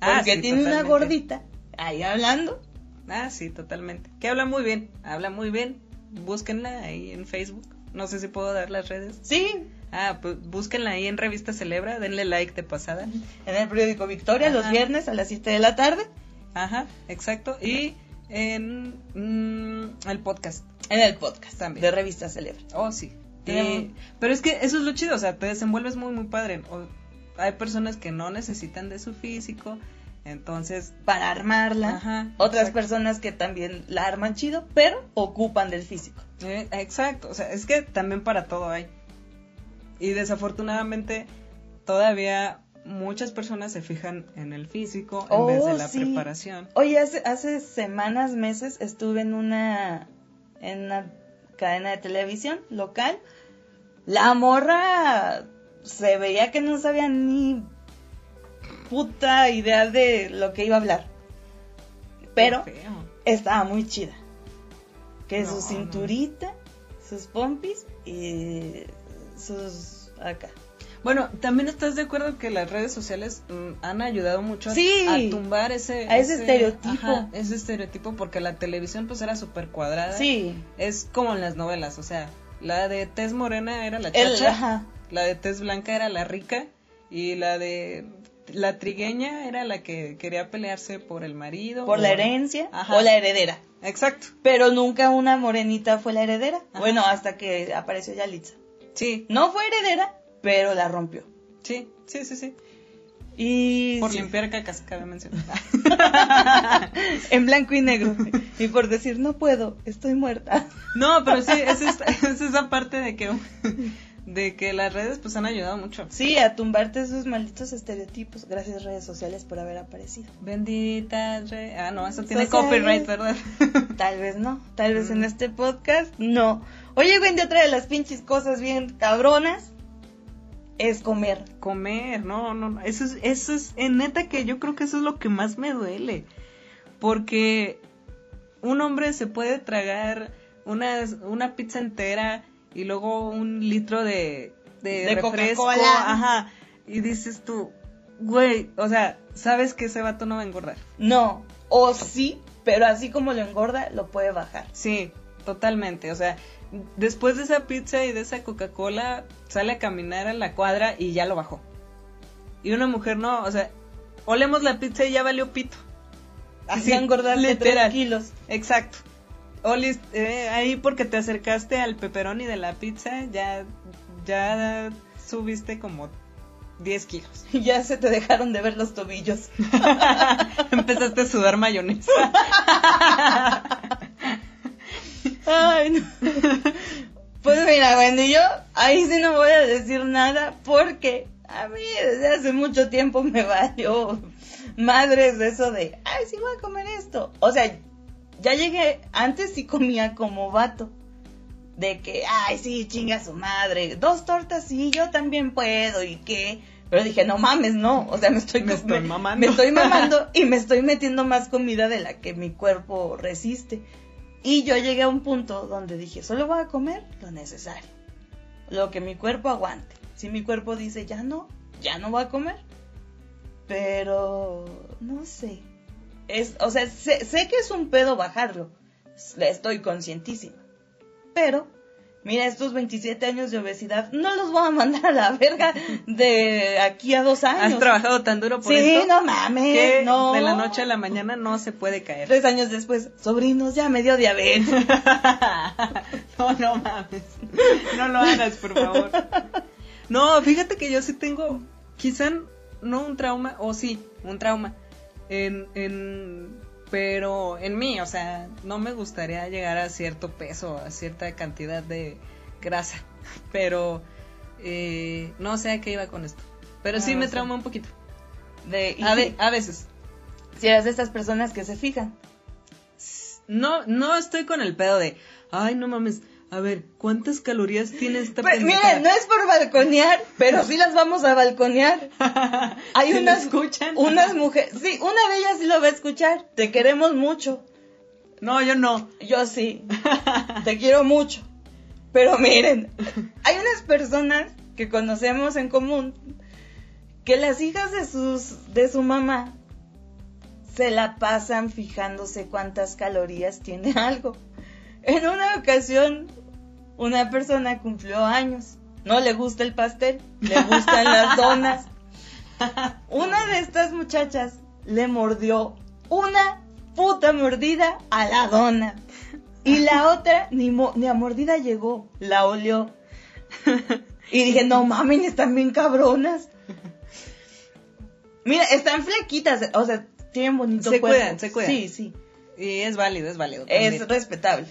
Ah, Porque sí, tiene una gordita ahí hablando. Ah, sí, totalmente. Que habla muy bien, habla muy bien. Búsquenla ahí en Facebook. No sé si puedo dar las redes. Sí, Ah, pues búsquenla ahí en Revista Celebra, denle like de pasada. en el periódico Victoria los viernes a las 7 de la tarde. Ajá, exacto. Y en mm, el podcast. En el podcast También. de Revista Celebra. Oh, sí. Y- pero es que eso es lo chido, o sea, te desenvuelves muy, muy padre. O- hay personas que no necesitan de su físico, entonces, Para armarla. Ajá, Otras exacto. personas que también la arman chido, pero ocupan del físico. eh, exacto, o sea, es que también para todo hay. Y desafortunadamente, todavía muchas personas se fijan en el físico en Oh, vez de la sí. preparación. Oye, hace, hace semanas, meses, estuve en una, en una cadena de televisión local. La morra se veía que no sabía ni puta idea de lo que iba a hablar. Pero estaba muy chida. Que No, su no. cinturita, sus pompis y sus acá. Bueno, también estás de acuerdo que las redes sociales mm, han ayudado mucho a- Sí. a, tumbar ese, A ese estereotipo. ajá, ese estereotipo porque la televisión pues era súper cuadrada. Sí. Es como en las novelas, o sea, la de tez morena era la El, chacha, ajá. la de tez blanca era la rica y la de la trigueña era la que quería pelearse por el marido. Por o- la herencia Ajá. o la heredera. Exacto. Pero nunca una morenita fue la heredera. Ajá. Bueno, hasta que apareció Yalitza. Sí, No fue heredera, pero la rompió. sí, sí, sí, sí. Y Por sí, limpiar cacas, cabe mencionar. en blanco y negro. Y por decir, no puedo, estoy muerta. No, pero sí, es, esta- es esa parte de que, de que las redes pues han ayudado mucho. Sí, a tumbarte esos malditos estereotipos. Gracias redes sociales por haber aparecido. Bendita re... Ah, no, eso tiene Sociales. copyright, ¿verdad? Tal vez no, tal vez en Mm. este podcast no. Oye, Wendy, otra de las pinches cosas bien cabronas es comer. Comer, no, no, no. Eso es, eso es, en neta que yo creo que eso es lo que más me duele. Porque un hombre se puede tragar una, una pizza entera y luego un litro de, de, De refresco. Ajá. Y dices tú, güey, o sea, sabes que ese vato no va a engordar. No, o sí, pero así como lo engorda, lo puede bajar. Sí, totalmente. O sea, después de esa pizza y de esa Coca-Cola, sale a caminar a la cuadra y ya lo bajó. Y una mujer no, o sea, olemos la pizza y ya valió pito. Así Sí, engordarle tres kilos. Exacto. Olis, eh, ahí porque te acercaste al pepperoni de la pizza, ya, ya subiste como 10 kilos. Ya se te dejaron de ver los tobillos. Empezaste a sudar mayonesa. Ay, no. Pues mira, Wendy, yo ahí sí no voy a decir nada porque a mí desde hace mucho tiempo me valió madres de eso de, ay, sí voy a comer esto. O sea, ya llegué, antes sí comía como vato. De que, ay, sí, chinga su madre. Dos tortas, sí, yo también puedo. ¿Y qué? Pero dije, no mames, no. O sea, me estoy, Me estoy me- mamando. Me estoy mamando y me estoy metiendo más comida de la que mi cuerpo resiste. Y yo llegué a un punto donde dije, solo voy a comer lo necesario. Lo que mi cuerpo aguante. Si mi cuerpo dice, ya no, ya no voy a comer. Pero, no sé. Es, o sea, sé, sé que es un pedo bajarlo. Estoy conscientísima. Pero, mira, estos 27 años de obesidad no los voy a mandar a la verga de aquí a dos años. Has trabajado tan duro por sí, esto no mames. que no. de la noche a la mañana no se puede caer. Tres años después, sobrinos, ya me dio diabetes. no, no mames. No lo hagas, por favor. No, fíjate que yo sí tengo, quizá no un trauma, o sí, un trauma. En, en, pero en mí, o sea, no me gustaría llegar a cierto peso, a cierta cantidad de grasa. Pero eh, no sé a qué iba con esto. Pero sí No me trauma un poquito. De, A, ve- a veces. si eres de estas personas que se fijan. No, no estoy con el pedo de, ay, no mames, a ver, ¿cuántas calorías tiene esta Pues, miren, no es por balconear, pero sí las vamos a balconear. Hay ¿Sí lo unas, escuchan? unas mujeres, sí, una de ellas sí lo va a escuchar. Te queremos mucho. No, yo no. Yo sí. Te quiero mucho. Pero miren, hay unas personas que conocemos en común que las hijas de sus de su mamá se la pasan fijándose cuántas calorías tiene algo. En una ocasión una persona cumplió años. No le gusta el pastel, le gustan las donas. Una de estas muchachas le mordió una puta mordida a la dona. Y la otra ni, mo- ni a mordida llegó, la olió. Y dije, no mames, están bien cabronas. Mira, están flaquitas, o sea, tienen bonito Se cuerpo. cuidan, se cuidan. Sí, sí, Y es válido, es válido. es respetable.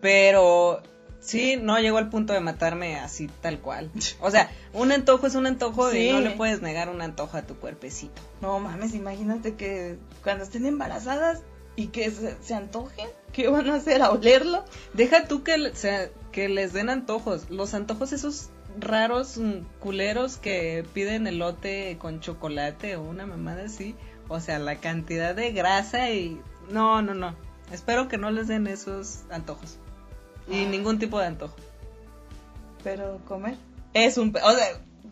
Pero sí, no llegó al punto de matarme así tal cual. O sea, un antojo es un antojo Sí. y no le puedes negar un antojo a tu cuerpecito. No mames, imagínate que cuando estén embarazadas y que se, se antojen, ¿qué van a hacer? ¿A olerlo? Deja tú que, que les den antojos. Los antojos esos raros, mm, culeros que piden elote con chocolate o una mamada así. O sea, la cantidad de grasa y... No, no, no. Espero que no les den esos antojos. Y ningún tipo de antojo. Pero comer es un pedo. O sea,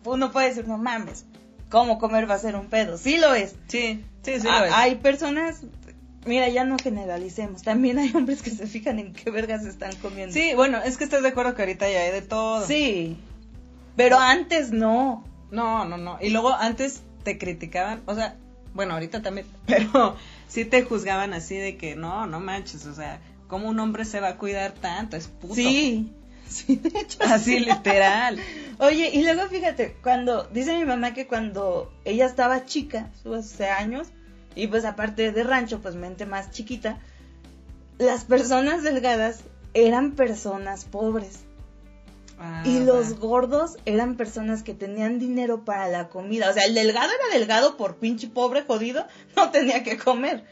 uno puede decir, no mames, ¿cómo comer va a ser un pedo? Sí lo es. Sí, sí, sí Ah, lo es. Hay personas, mira, ya no generalicemos. También hay hombres que se fijan en qué vergas están comiendo. Sí, bueno, es que estás de acuerdo que ahorita ya hay de todo. Sí. Pero antes no. No, no, no. Y luego antes te criticaban, o sea, bueno, ahorita también, pero sí te juzgaban así de que no, no manches, o sea, ¿cómo un hombre se va a cuidar tanto? Es puto. Sí. Sí, de hecho. Así literal. Oye, y luego fíjate, cuando dice mi mamá que cuando ella estaba chica, sus 12 años, y pues aparte de rancho, pues mente más chiquita, las personas delgadas eran personas pobres. Ah, Y los gordos eran personas que tenían dinero para la comida. O sea, el delgado era delgado por pinche pobre jodido, no tenía que comer.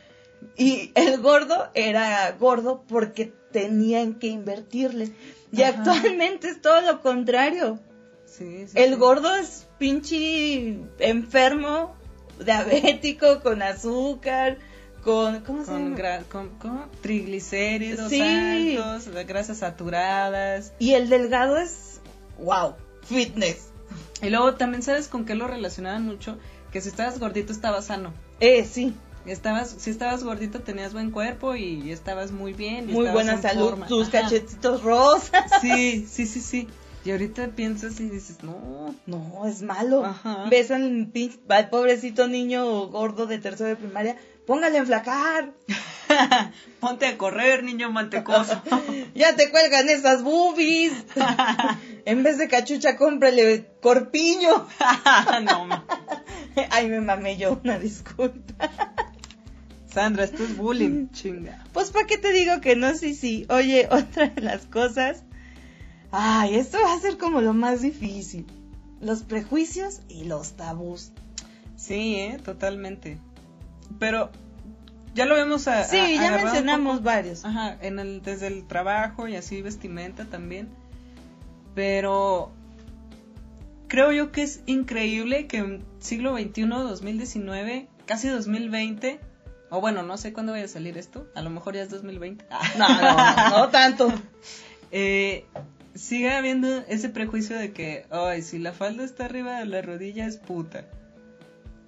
Y el gordo era gordo porque tenían que invertirle. Y Ajá. actualmente es todo lo contrario. Sí, sí, El sí. gordo es pinche enfermo, diabético, con azúcar, con... ¿Cómo se Con, gra- con- triglicéridos altos, grasas saturadas. Y el delgado es... ¡Wow! Fitness. Y luego también sabes con qué lo relacionaban mucho, que si estabas gordito estabas sano. Eh, sí. Estabas, si estabas gordito tenías buen cuerpo y estabas muy bien. y Muy buena en salud, forma. tus Ajá. cachetitos rosas. Sí, sí, sí, sí. Y ahorita piensas y dices, no, No, es malo. Ajá. Ves al, al pobrecito niño gordo de tercero de primaria, póngale a enflacar. ponte a correr, niño mantecoso. Ya te cuelgan esas boobies. en vez de cachucha, cómprale corpiño. no. Ay, me mamé yo, una disculpa. Sandra, esto es bullying, chinga. Pues, ¿para qué te digo que no? Sí, sí. Oye, otra de las cosas. Ay, esto va a ser como lo más difícil. Los prejuicios y los tabús. Sí, eh, totalmente. Pero ya lo vemos a, Sí, a- ya mencionamos varios. Ajá, en el, desde el trabajo y así vestimenta también. Pero creo yo que es increíble que en siglo XXI, 2019, casi 2020, o bueno, no sé cuándo vaya a salir esto, a lo mejor ya es 2020. No, no, no, no tanto. eh, siga habiendo ese prejuicio de que, ay, si la falda está arriba de la rodilla es puta.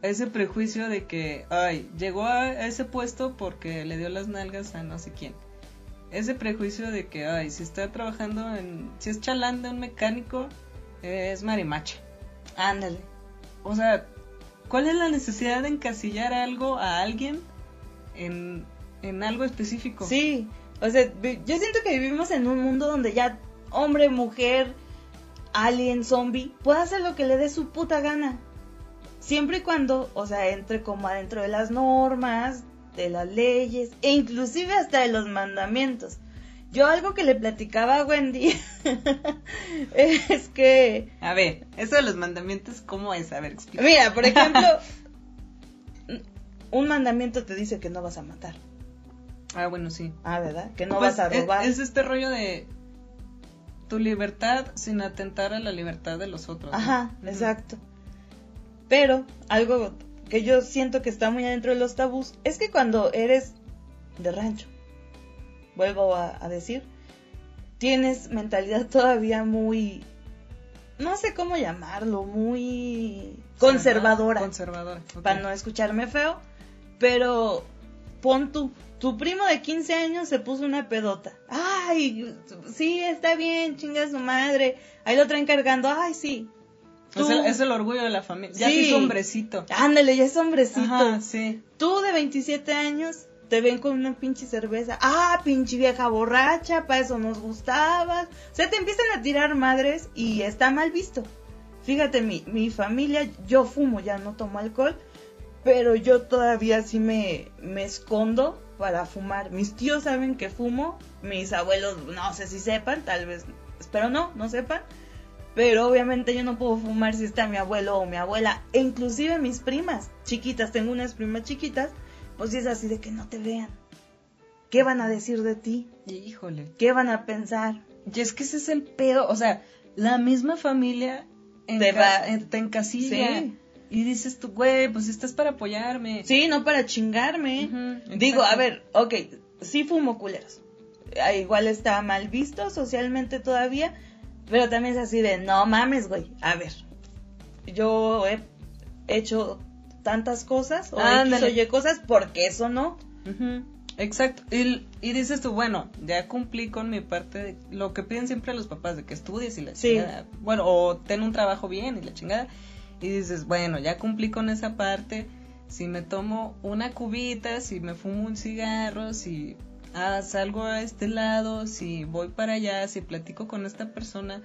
Ese prejuicio de que, ay, llegó a ese puesto porque le dio las nalgas a no sé quién. Ese prejuicio de que, ay, si está trabajando en, si es chalán de un mecánico, eh, es marimacha. Ándale. O sea, ¿cuál es la necesidad de encasillar algo a alguien en, en algo específico? Sí, o sea, yo siento que vivimos en un mundo donde ya hombre, mujer, alien, zombie, puede hacer lo que le dé su puta gana. Siempre y cuando, o sea, entre como adentro de las normas, de las leyes, e inclusive hasta de los mandamientos. Yo algo que le platicaba a Wendy es que, A ver, eso de los mandamientos, ¿cómo es? A ver, explica. mira, por ejemplo, un mandamiento te dice que no vas a matar. Ah, bueno, sí. Ah, ¿verdad? Que no Pues, vas a robar. Es, este rollo de tu libertad sin atentar a la libertad de los otros. ¿no? Ajá, exacto. Pero algo que yo siento que está muy adentro de los tabús es que cuando eres de rancho, vuelvo a, a decir, tienes mentalidad todavía muy, no sé cómo llamarlo, muy conservadora, Conservadora. para no escucharme feo, pero pon tú, tu primo de 15 años se puso una pedota. Ay, sí, está bien, chinga su madre. Ahí lo traen cargando. Ay, sí. Es el orgullo de la familia. Ya sí es hombrecito. Ándale, ya es hombrecito. Ajá, sí. Tú de 27 años te ven con una pinche cerveza. Ah, pinche vieja borracha, para eso nos gustabas. O sea, te empiezan a tirar madres y está mal visto. Fíjate, mi, mi familia, yo fumo, ya no tomo alcohol, pero yo todavía sí me, me escondo para fumar. Mis tíos saben que fumo, mis abuelos no sé si sepan, tal vez, espero no, no sepan. Pero obviamente yo no puedo fumar si está mi abuelo o mi abuela. E inclusive mis primas chiquitas, tengo unas primas chiquitas, pues es así de que no te vean. ¿Qué van a decir de ti? Híjole. ¿Qué van a pensar? Y es que ese es el pedo. O sea, la misma familia en Te va- en- te encasilla. Sí. Y dices tú, güey, pues estás para apoyarme. Sí, no para chingarme. Digo, a ver, ok, sí fumo culeros. Ah, Igual está mal visto socialmente todavía, pero también es así de, no mames, güey. A ver, yo he hecho tantas cosas o Ándale. X o Y cosas, porque eso no? Exacto. Y, y dices tú, bueno, ya cumplí con mi parte de lo que piden siempre los papás, de que estudies y la Sí. chingada. Bueno, o ten un trabajo bien y la chingada. Y dices, bueno, ya cumplí con esa parte. Si me tomo una cubita, si me fumo un cigarro, si ah, salgo a este lado, si voy para allá, si platico con esta persona,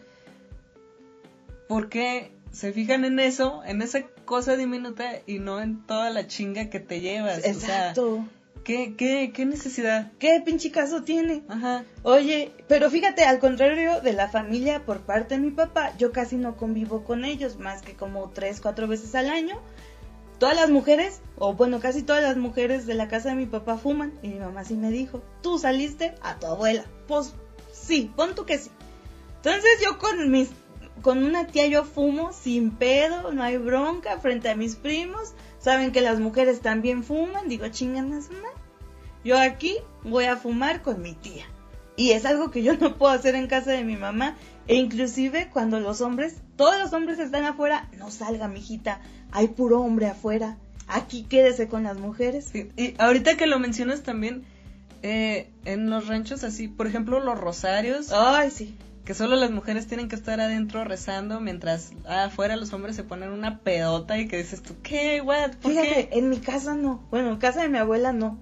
¿por qué se fijan en eso, en esa cosa diminuta y no en toda la chinga que te llevas? Exacto. ¿Qué, qué, ¿Qué necesidad? ¿Qué pinche caso tiene? Ajá. Oye, pero fíjate, al contrario de la familia por parte de mi papá, yo casi no convivo con ellos, más que como tres, cuatro veces al año. Todas las mujeres, o bueno, casi todas las mujeres de la casa de mi papá fuman. Y mi mamá sí me dijo, tú saliste a tu abuela. Pues sí, pon tú que sí. Entonces yo con mis, con una tía yo fumo sin pedo, no hay bronca frente a mis primos. Saben que las mujeres también fuman, digo, chingan a su madre. Yo aquí voy a fumar con mi tía. Y es algo que yo no puedo hacer en casa de mi mamá. E inclusive cuando los hombres, todos los hombres están afuera, no salga, mijita, hay puro hombre afuera. Aquí quédese con las mujeres. Sí, Y ahorita que lo mencionas también, eh, en los ranchos así, por ejemplo, los rosarios, Ay, sí. Que solo las mujeres tienen que estar adentro rezando mientras afuera los hombres se ponen una pedota y que dices tú, ¿qué, what? ¿Por Fíjate, qué? en mi casa no. Bueno, en casa de mi abuela no.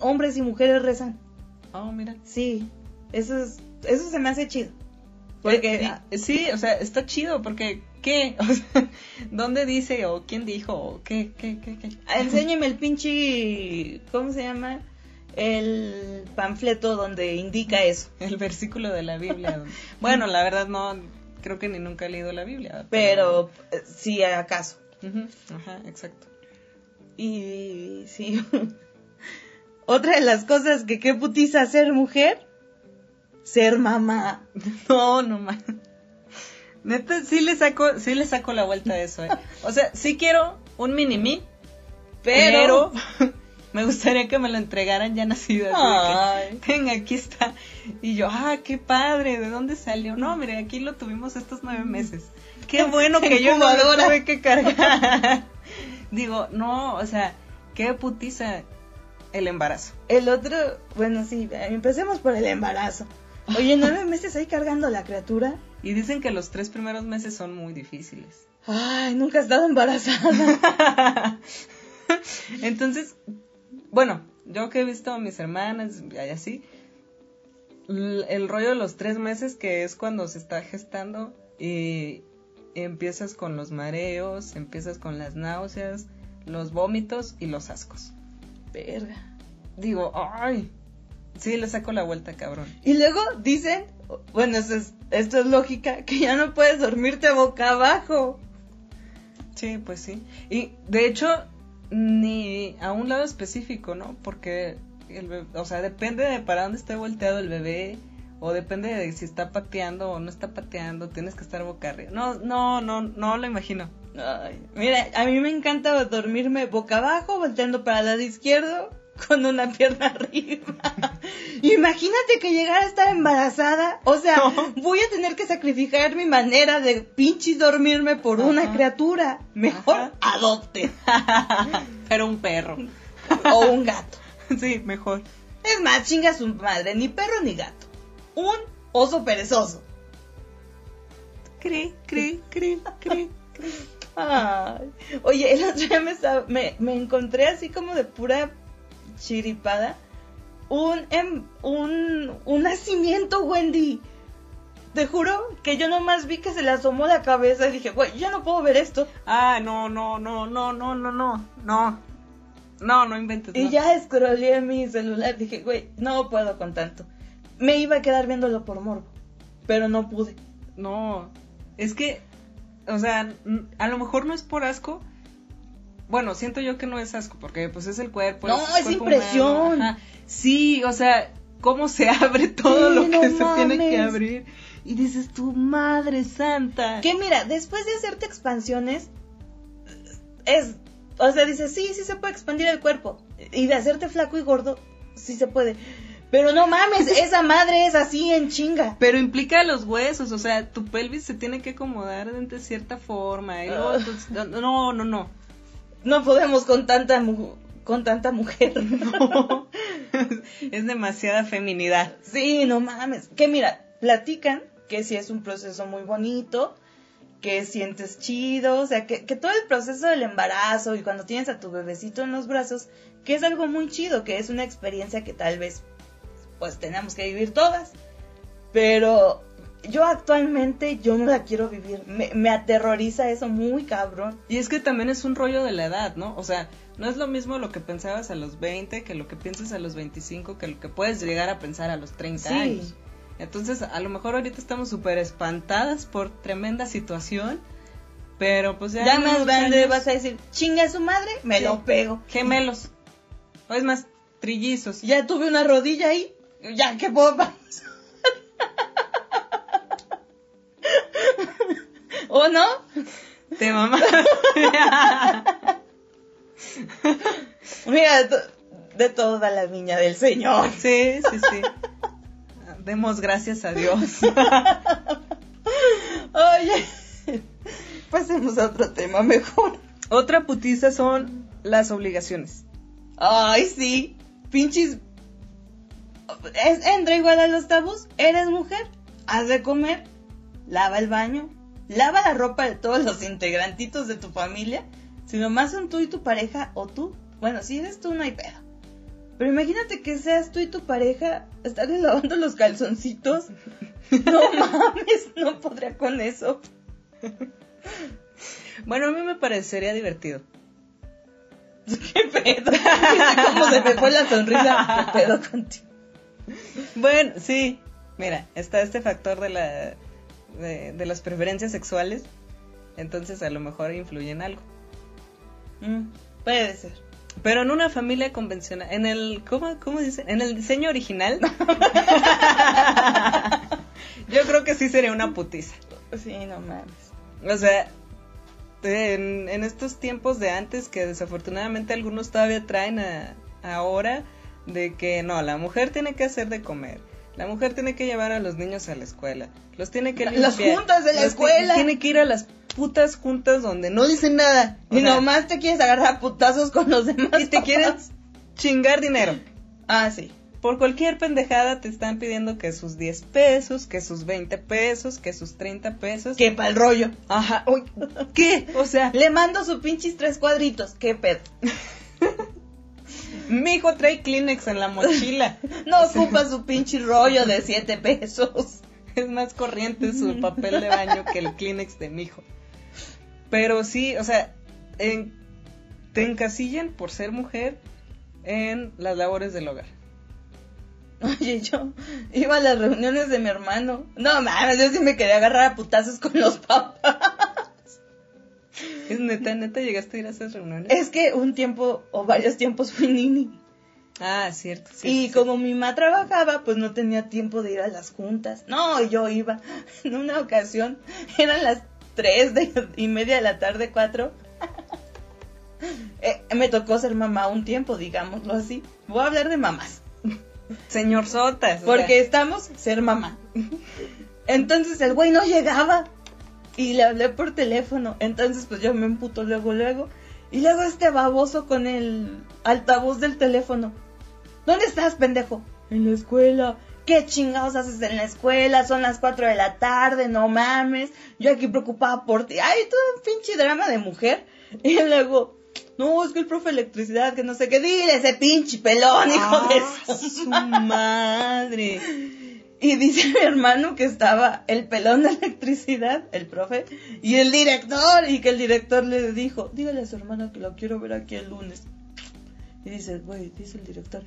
Hombres y mujeres rezan. Oh, mira. Sí. Eso es, eso se me hace chido. Porque Eh, y- sí, o sea, está chido porque ¿qué? O sea, ¿dónde dice o quién dijo o qué, qué, qué, qué? enséñeme el pinche, ¿cómo se llama? El panfleto donde indica eso. El versículo de la Biblia. bueno, la verdad no, creo que ni nunca he leído la Biblia. Pero eh, sí, acaso. Ajá, exacto. Y sí. Otra de las cosas que qué putiza ser mujer, ser mamá. No, no más. Neta, sí le saco, sí le saco la vuelta a eso, eh. O sea, sí quiero un mini mí, pero, Pero- me gustaría que me lo entregaran ya nacido. así que, aquí está. Y yo, ah, qué padre, ¿de dónde salió? No, mire, aquí lo tuvimos estos nueve meses. Qué bueno que yo no lo tuve que cargar. Digo, no, o sea, qué putiza el embarazo. El otro, bueno, sí, empecemos por el embarazo. Oye, nueve meses ahí cargando la criatura. Y dicen que los tres primeros meses son muy difíciles. Ay, nunca he estado embarazada. Entonces, bueno, yo que he visto a mis hermanas y así, el rollo de los tres meses que es cuando se está gestando y empiezas con los mareos, empiezas con las náuseas, los vómitos y los ascos. Verga. Digo, ay, sí, le saco la vuelta, cabrón. Y luego dicen, bueno, esto es, esto es lógica, que ya no puedes dormirte boca abajo. Sí, pues sí. Y de hecho, ni a un lado específico, ¿no? Porque, el bebé- o sea, depende de para dónde esté volteado el bebé, o depende de si está pateando o no está pateando, tienes que estar boca arriba. No, no, no, no lo imagino. Mira, a mí me encanta dormirme boca abajo, volteando para el lado izquierdo, con una pierna arriba. Imagínate que llegara a estar embarazada. O sea, voy a tener que sacrificar mi manera de pinches dormirme por una criatura. Mejor Ajá. adopte. Pero un perro. O un gato. Sí, mejor. Es más, chinga su madre, ni perro ni gato. Un oso perezoso. Cri, cri, cri, cri. Ay. Oye, el otro día me, me, me encontré así como de pura chiripada un, em- un, un nacimiento, Wendy. Te juro que yo nomás vi que se le asomó la cabeza y dije, güey, yo no puedo ver esto. Ah, no, no, no, no, no, no, no, no. No, no inventes. Y no. ya scrollé mi celular, dije, güey, no puedo con tanto. Me iba a quedar viéndolo por morbo, pero no pude. No, es que, o sea, a lo mejor no es por asco. Bueno, siento yo que no es asco, porque pues es el cuerpo. No, es cuerpo impresión. Sí, o sea, cómo se abre todo Sí, lo que no se tiene que abrir. Y dices, tu madre santa. Que mira, después de hacerte expansiones, es, o sea, dices, sí, sí se puede expandir el cuerpo. Y de hacerte flaco y gordo, sí se puede. Pero no mames, esa madre es así en chinga. Pero implica los huesos, o sea, tu pelvis se tiene que acomodar de cierta forma. Y luego, Ah. no, no, no. No podemos con tanta, mu- con tanta mujer. No. es demasiada feminidad. Sí, no mames. Que mira, platican que sí es un proceso muy bonito, que sientes chido, o sea, que, que todo el proceso del embarazo y cuando tienes a tu bebecito en los brazos, que es algo muy chido, que es una experiencia que tal vez pues tenemos que vivir todas. Pero yo actualmente yo no la quiero vivir. Me, me aterroriza eso muy cabrón. Y es que también es un rollo de la edad, ¿no? O sea, no es lo mismo lo que pensabas a los 20 que lo que piensas a los 25 que lo que puedes llegar a pensar a los 30 Sí. años. Entonces, a lo mejor ahorita estamos súper espantadas por tremenda situación, pero pues ya... Ya más grande años, vas a decir, chinga su madre, me Sí. lo pego. Gemelos. O es más, trillizos. Ya tuve una rodilla ahí, ya que puedo ¿O no? Te mamá. Mira, de, to- de toda la viña del Señor. sí, sí, sí. Demos gracias a Dios. Oye, pasemos a otro tema mejor. Otra putiza son las obligaciones. Ay, sí, pinches. Es, entra igual a los tabús. Eres mujer, haz de comer, lava el baño, lava la ropa de todos los integrantitos de tu familia. Si nomás son tú y tu pareja, o tú, bueno, si eres tú, no hay pedo. Pero imagínate que seas tú y tu pareja, estarles lavando los calzoncitos. No mames, no podría con eso. Bueno, a mí me parecería divertido. ¿Qué pedo? ¿Viste cómo se me fue la sonrisa? ¿Qué pedo contigo? Bueno, sí. Mira, está este factor de la de, de las preferencias sexuales. Entonces a lo mejor influye en algo. Mm, puede ser. Pero en una familia convencional, en el ¿cómo, cómo dice? En el diseño original. yo creo que sí sería una putiza. Sí, no mames. O sea, en, en estos tiempos de antes que desafortunadamente algunos todavía traen a, ahora de que no, la mujer tiene que hacer de comer. La mujer tiene que llevar a los niños a la escuela. Los tiene que Las limpiar. juntas de la los escuela. Tiene que ir a las putas juntas donde no dicen nada. O Y sea, nomás te quieres agarrar a putazos con los demás. y te quieren papás. chingar dinero. Ah, sí. Por cualquier pendejada te están pidiendo que sus 10 pesos, que sus 20 pesos, que sus 30 pesos. Que pa'l rollo. Ajá. Uy, ¿Qué? O sea, Le mando sus pinches tres cuadritos. ¿Qué pedo? mi hijo trae Kleenex en la mochila. No ocupa su pinche rollo de siete pesos. Es más corriente su papel de baño que el Kleenex de mi hijo. Pero sí, o sea, en- te encasillan por ser mujer en las labores del hogar. Oye, yo iba a las reuniones de mi hermano. No mames, yo sí me quería agarrar a putazos con los papás. Es neta, neta, llegaste a ir a esas reuniones. Es que un tiempo o varios tiempos fui nini. Ah, cierto. cierto, y cierto. como mi mamá trabajaba, pues no tenía tiempo de ir a las juntas. No, yo iba. En una ocasión, eran las 3 de, y media de la tarde, 4. Eh, me tocó ser mamá un tiempo, digámoslo así. Voy a hablar de mamás. Señor Sotas. Porque sea, estamos ser mamá. Entonces el güey no llegaba. Y le hablé por teléfono. Entonces pues yo me emputo luego, luego. Y luego este baboso con el altavoz del teléfono. ¿Dónde estás, pendejo? En la escuela. ¿Qué chingados haces en la escuela? Son las 4 de la tarde, no mames. Yo aquí preocupada por ti. Ay, todo un pinche drama de mujer. Y luego, no, es que el profe de electricidad, que no sé qué. Dile ese pinche pelón, hijo de Ah, su su madre. Y dice mi hermano que estaba el pelón de electricidad, el profe, y el director, y que el director le dijo, dígale a su hermano que lo quiero ver aquí el lunes. Y dice, güey, dice el director,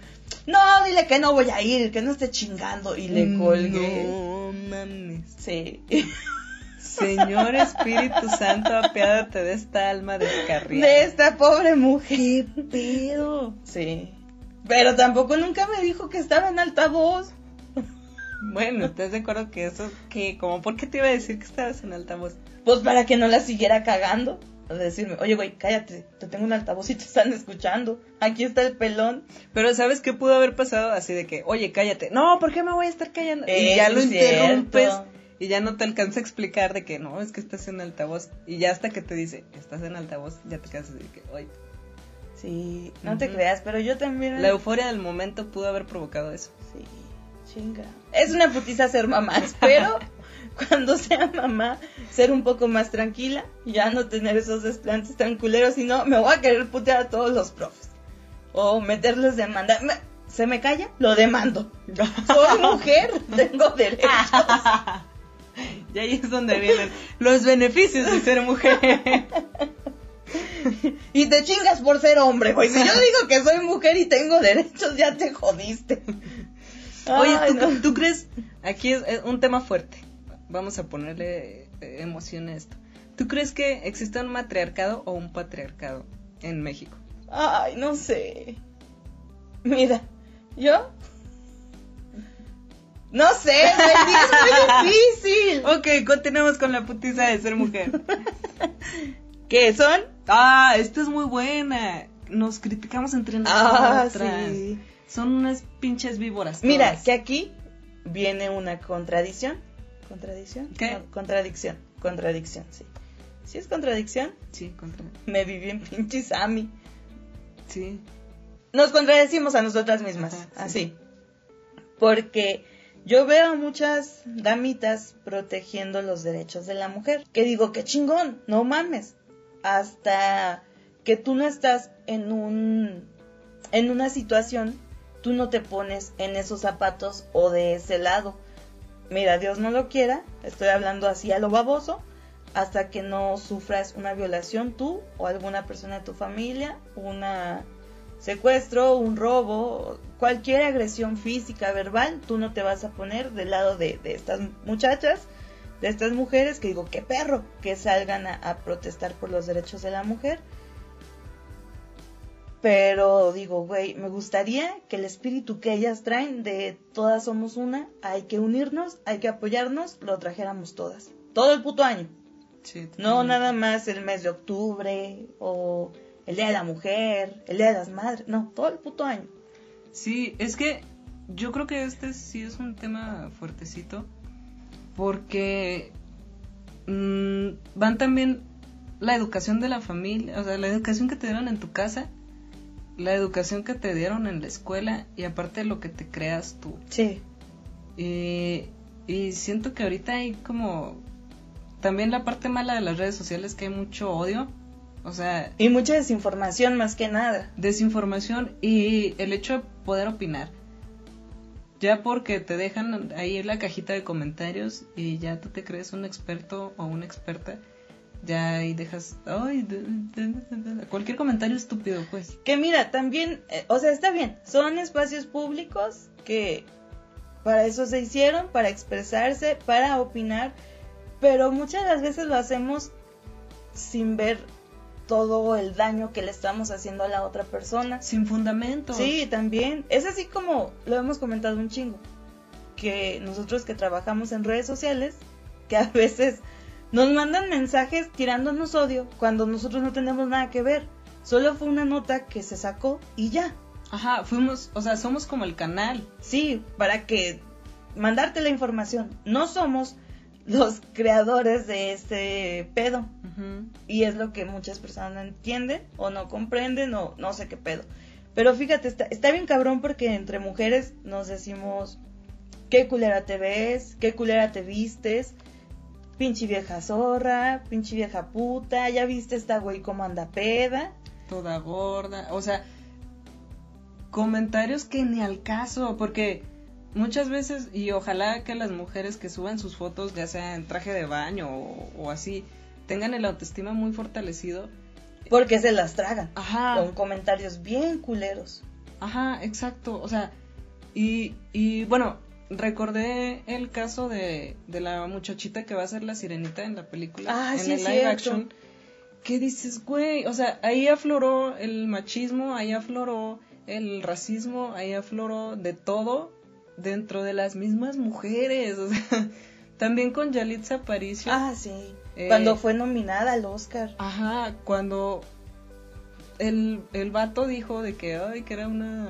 no, dile que no voy a ir, que no esté chingando. Y le colgué. No mames. Sí. Señor Espíritu Santo, apiádate de esta alma descarriada. De esta pobre mujer. ¿Qué pedo? Sí. Pero tampoco nunca me dijo que estaba en altavoz. Bueno, ¿estás de acuerdo que eso, que como, por qué te iba a decir que estabas en altavoz? Pues para que no la siguiera cagando. O decirme, oye, güey, cállate, te tengo un altavoz y te están escuchando. Aquí está el pelón. Pero ¿sabes qué pudo haber pasado? Así de que, oye, cállate. No, ¿por qué me voy a estar callando? y ya lo es interrumpes y ya no te alcanza a explicar de que no, es que estás en altavoz. Y ya hasta que te dice, estás en altavoz, ya te quedas de que, oye. Sí, no te creas, pero yo también. La euforia del momento pudo haber provocado eso. Chinga. Es una putiza ser mamá, espero cuando sea mamá ser un poco más tranquila, ya no tener esos desplantes tan culeros, si no me voy a querer putear a todos los profes. O meterles demanda. ¿Se me calla? Lo demando. Soy mujer, tengo derechos. Y ahí es donde vienen los beneficios de ser mujer. y te chingas por ser hombre, güey. Si yo digo que soy mujer y tengo derechos, ya te jodiste. Oye, ¿tú, crees? Aquí es, un tema fuerte. Vamos a ponerle eh, emoción a esto. ¿Tú crees que existe un matriarcado o un patriarcado en México? Ay, no sé. Mira, yo no sé, es muy difícil. ok, continuemos con la putiza de ser mujer. ¿Qué son? Ah, esta es muy buena. Nos criticamos entre ah, nosotras. Ah, sí. Son unas pinches víboras. Mira, que aquí viene una contradicción. ¿Contradicción? ¿Qué? contradicción. Contradicción, sí. ¿Sí es contradicción? Sí, contradicción. Me viví en pinches Ami. Sí. Nos contradecimos a nosotras mismas, así. Porque yo veo a muchas damitas protegiendo los derechos de la mujer. Que digo, qué chingón, no mames. Hasta que tú no estás en un en una situación, tú no te pones en esos zapatos o de ese lado. Mira, Dios no lo quiera, estoy hablando así a lo baboso, hasta que no sufras una violación tú o alguna persona de tu familia, una secuestro, un robo, cualquier agresión física, verbal, tú no te vas a poner del lado de, estas muchachas, de estas mujeres, que digo, qué perro, que salgan a, protestar por los derechos de la mujer. Pero digo, güey, me gustaría que el espíritu que ellas traen de todas somos una, hay que unirnos, hay que apoyarnos, lo trajéramos todas. Todo el puto año. no nada más el mes de octubre o el Día de la Mujer, el Día de las Madres, no, todo el puto año. Sí, es que yo creo que este sí es un tema fuertecito porque mm, van también la educación de la familia, o sea, la educación que te dieron en tu casa, la educación que te dieron en la escuela y aparte lo que te creas tú. Sí. Y, y siento que ahorita hay como también la parte mala de las redes sociales que hay mucho odio o sea... Y mucha desinformación más que nada. Desinformación y el hecho de poder opinar. Ya porque te dejan ahí en la cajita de comentarios y ya tú te crees un experto o una experta, ya ahí dejas, ay, cualquier comentario estúpido, pues. Que mira, también, eh, o sea, está bien, son espacios públicos que para eso se hicieron, para expresarse, para opinar, pero muchas de las veces lo hacemos sin ver todo el daño que le estamos haciendo a la otra persona. Sin fundamento. Sí, también. Es así como lo hemos comentado un chingo. Que nosotros que trabajamos en redes sociales, que a veces nos mandan mensajes tirándonos odio cuando nosotros no tenemos nada que ver. Solo fue una nota que se sacó y ya. Ajá, fuimos, o sea, somos como el canal. Sí, para que mandarte la información. No somos los creadores de ese pedo. Y es lo que muchas personas no entienden o no comprenden o no sé qué pedo. Pero fíjate, está, está bien cabrón porque entre mujeres nos decimos, qué culera te ves, qué culera te vistes, pinche vieja zorra, pinche vieja puta, ya viste esta güey como anda peda. Toda gorda, o sea, comentarios que ni al caso, porque muchas veces, y ojalá que las mujeres que suban sus fotos, ya sea en traje de baño o, así, tengan el autoestima muy fortalecido. Porque se las tragan. Ajá. Con comentarios bien culeros. Ajá, exacto. O sea, y, y bueno, recordé el caso de, de la muchachita que va a ser la sirenita en la película. Ah, en el live action. ¿Qué dices, güey? O sea, ahí afloró el machismo, ahí afloró el racismo, ahí afloró de todo dentro de las mismas mujeres, o sea, también con Yalitza Aparicio. Ah, sí. Eh, cuando fue nominada al Oscar. Ajá, cuando el, el vato dijo de que, ay, que era una...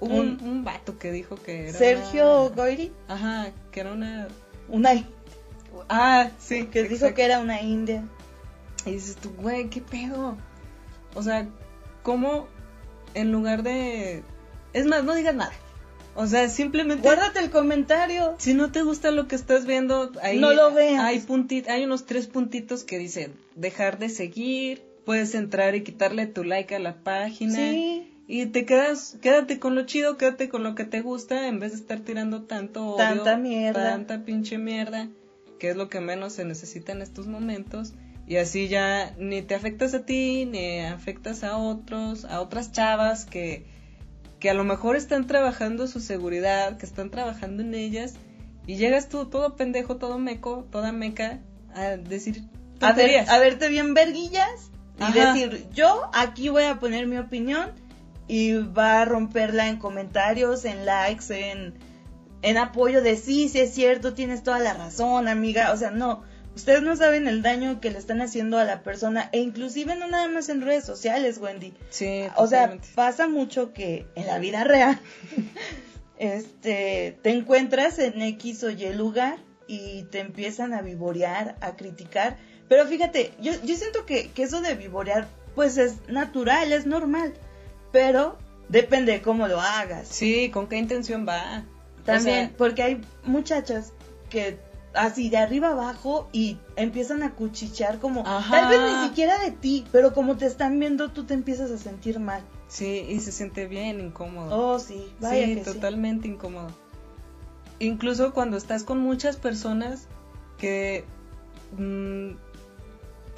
Hubo un, un, vato que dijo que era... Sergio Goyri. Ajá, que era una... Una... Ah, sí. Que dijo que era una india. Y dices tú, güey, ¿qué pedo? O sea, ¿cómo en lugar de... Es más, no digas nada. O sea, simplemente. Guárdate el comentario. Si no te gusta lo que estás viendo, ahí. No lo veas. Hay, hay unos tres puntitos que dicen dejar de seguir. Puedes entrar y quitarle tu like a la página. Sí. Y te quedas, quédate con lo chido, quédate con lo que te gusta, en vez de estar tirando tanto Tanta mierda. Tanta pinche mierda. que es lo que menos se necesita en estos momentos. Y así ya ni te afectas a ti, ni afectas a otros, a otras chavas que, que a lo mejor están trabajando su seguridad, que están trabajando en ellas, y llegas tú todo pendejo, todo meco, toda meca, a decir a, ver, tonterías. a verte bien verguillas y Ajá. decir, yo aquí voy a poner mi opinión y va a romperla en comentarios, en likes, en, en apoyo de sí, sí es cierto, tienes toda la razón, amiga. O sea, no, ustedes no saben el daño que le están haciendo a la persona e inclusive no nada más en redes sociales, Wendy. Sí, O sea, pasa mucho que en la vida real este te encuentras en X o Y lugar y te empiezan a vivorear, a criticar. Pero fíjate, yo, yo siento que, que eso de vivorear, pues es natural, es normal. Pero depende de cómo lo hagas. Sí, ¿con qué intención va? También, O sea, porque hay muchachas que así de arriba abajo y empiezan a cuchichear como Ajá. tal vez ni siquiera de ti, pero como te están viendo tú te empiezas a sentir mal. sí, y se siente bien incómodo. Oh, sí, vaya sí, que sí. totalmente incómodo. Incluso cuando estás con muchas personas que mm,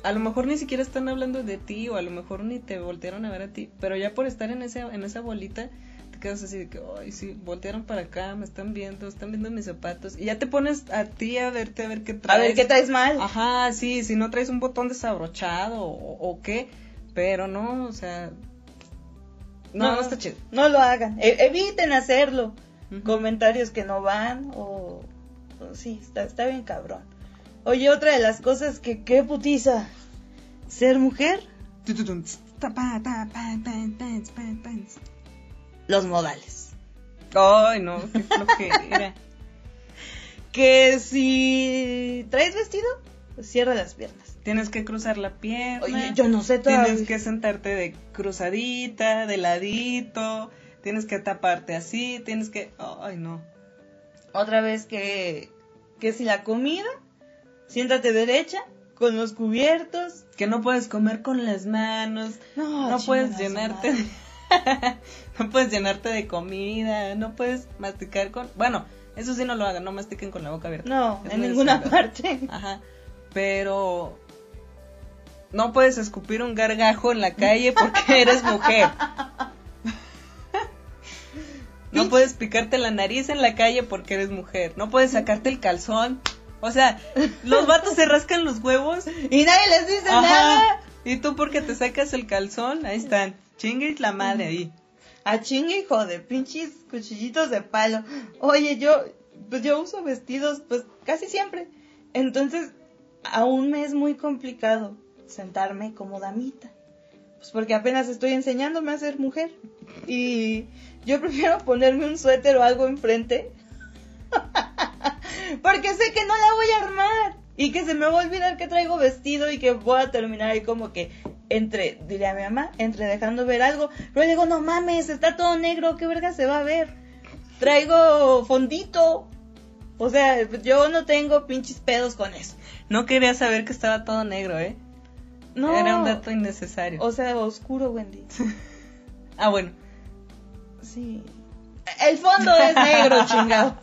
a lo mejor ni siquiera están hablando de ti o a lo mejor ni te voltearon a ver a ti, pero ya por estar en ese en esa bolita te quedas así de que, ay, sí, voltearon para acá, me están viendo, están viendo mis zapatos y ya te pones a ti a verte a ver qué A traes. ver qué traes mal. Ajá, sí, si no traes un botón desabrochado o, o qué, pero no, o sea, no, no, está chido. No lo hagan. E- eviten hacerlo. Comentarios que no van o... o sí, está, está bien cabrón. Oye, otra de las cosas que qué putiza. Ser mujer, los modales. Ay, no, qué flojera. Que si traes vestido, cierra las piernas. Tienes que cruzar la pierna. Oye, yo no sé todavía. Tienes que sentarte de cruzadita, de ladito. Tienes que taparte así. Tienes que. Ay, no. Otra vez que, que si la comida, siéntate derecha, con los cubiertos. Que no puedes comer con las manos. No, No puedes llenarte. madre. no puedes llenarte de comida. No puedes masticar con. Bueno, eso sí no lo hagan. No mastiquen con la boca abierta. No, Es en ninguna parte. Ajá. Pero no puedes escupir un gargajo en la calle porque eres mujer. No puedes picarte la nariz en la calle porque eres mujer. No puedes sacarte el calzón. O sea, los vatos se rascan los huevos. Y nadie les dice Ajá. nada. Y tú porque te sacas el calzón, ahí están. Chingue la madre ahí. A chingue, hijo de pinches cuchillitos de palo. Oye, yo, pues yo uso vestidos, pues casi siempre. Entonces, aún me es muy complicado sentarme como damita. Pues porque apenas estoy enseñándome a ser mujer. Y yo prefiero ponerme un suéter o algo enfrente. porque sé que no la voy a armar. Y que se me va a olvidar que traigo vestido y que voy a terminar ahí como que entre, diré a mi mamá, entre dejando ver algo. Pero le digo, no mames, está todo negro, ¿qué verga se va a ver? Traigo fondito. O sea, yo no tengo pinches pedos con eso. No quería saber que estaba todo negro, ¿eh? No. Era un dato innecesario. O sea, oscuro, Wendy. Ah, bueno. Sí. El fondo es negro, chingado.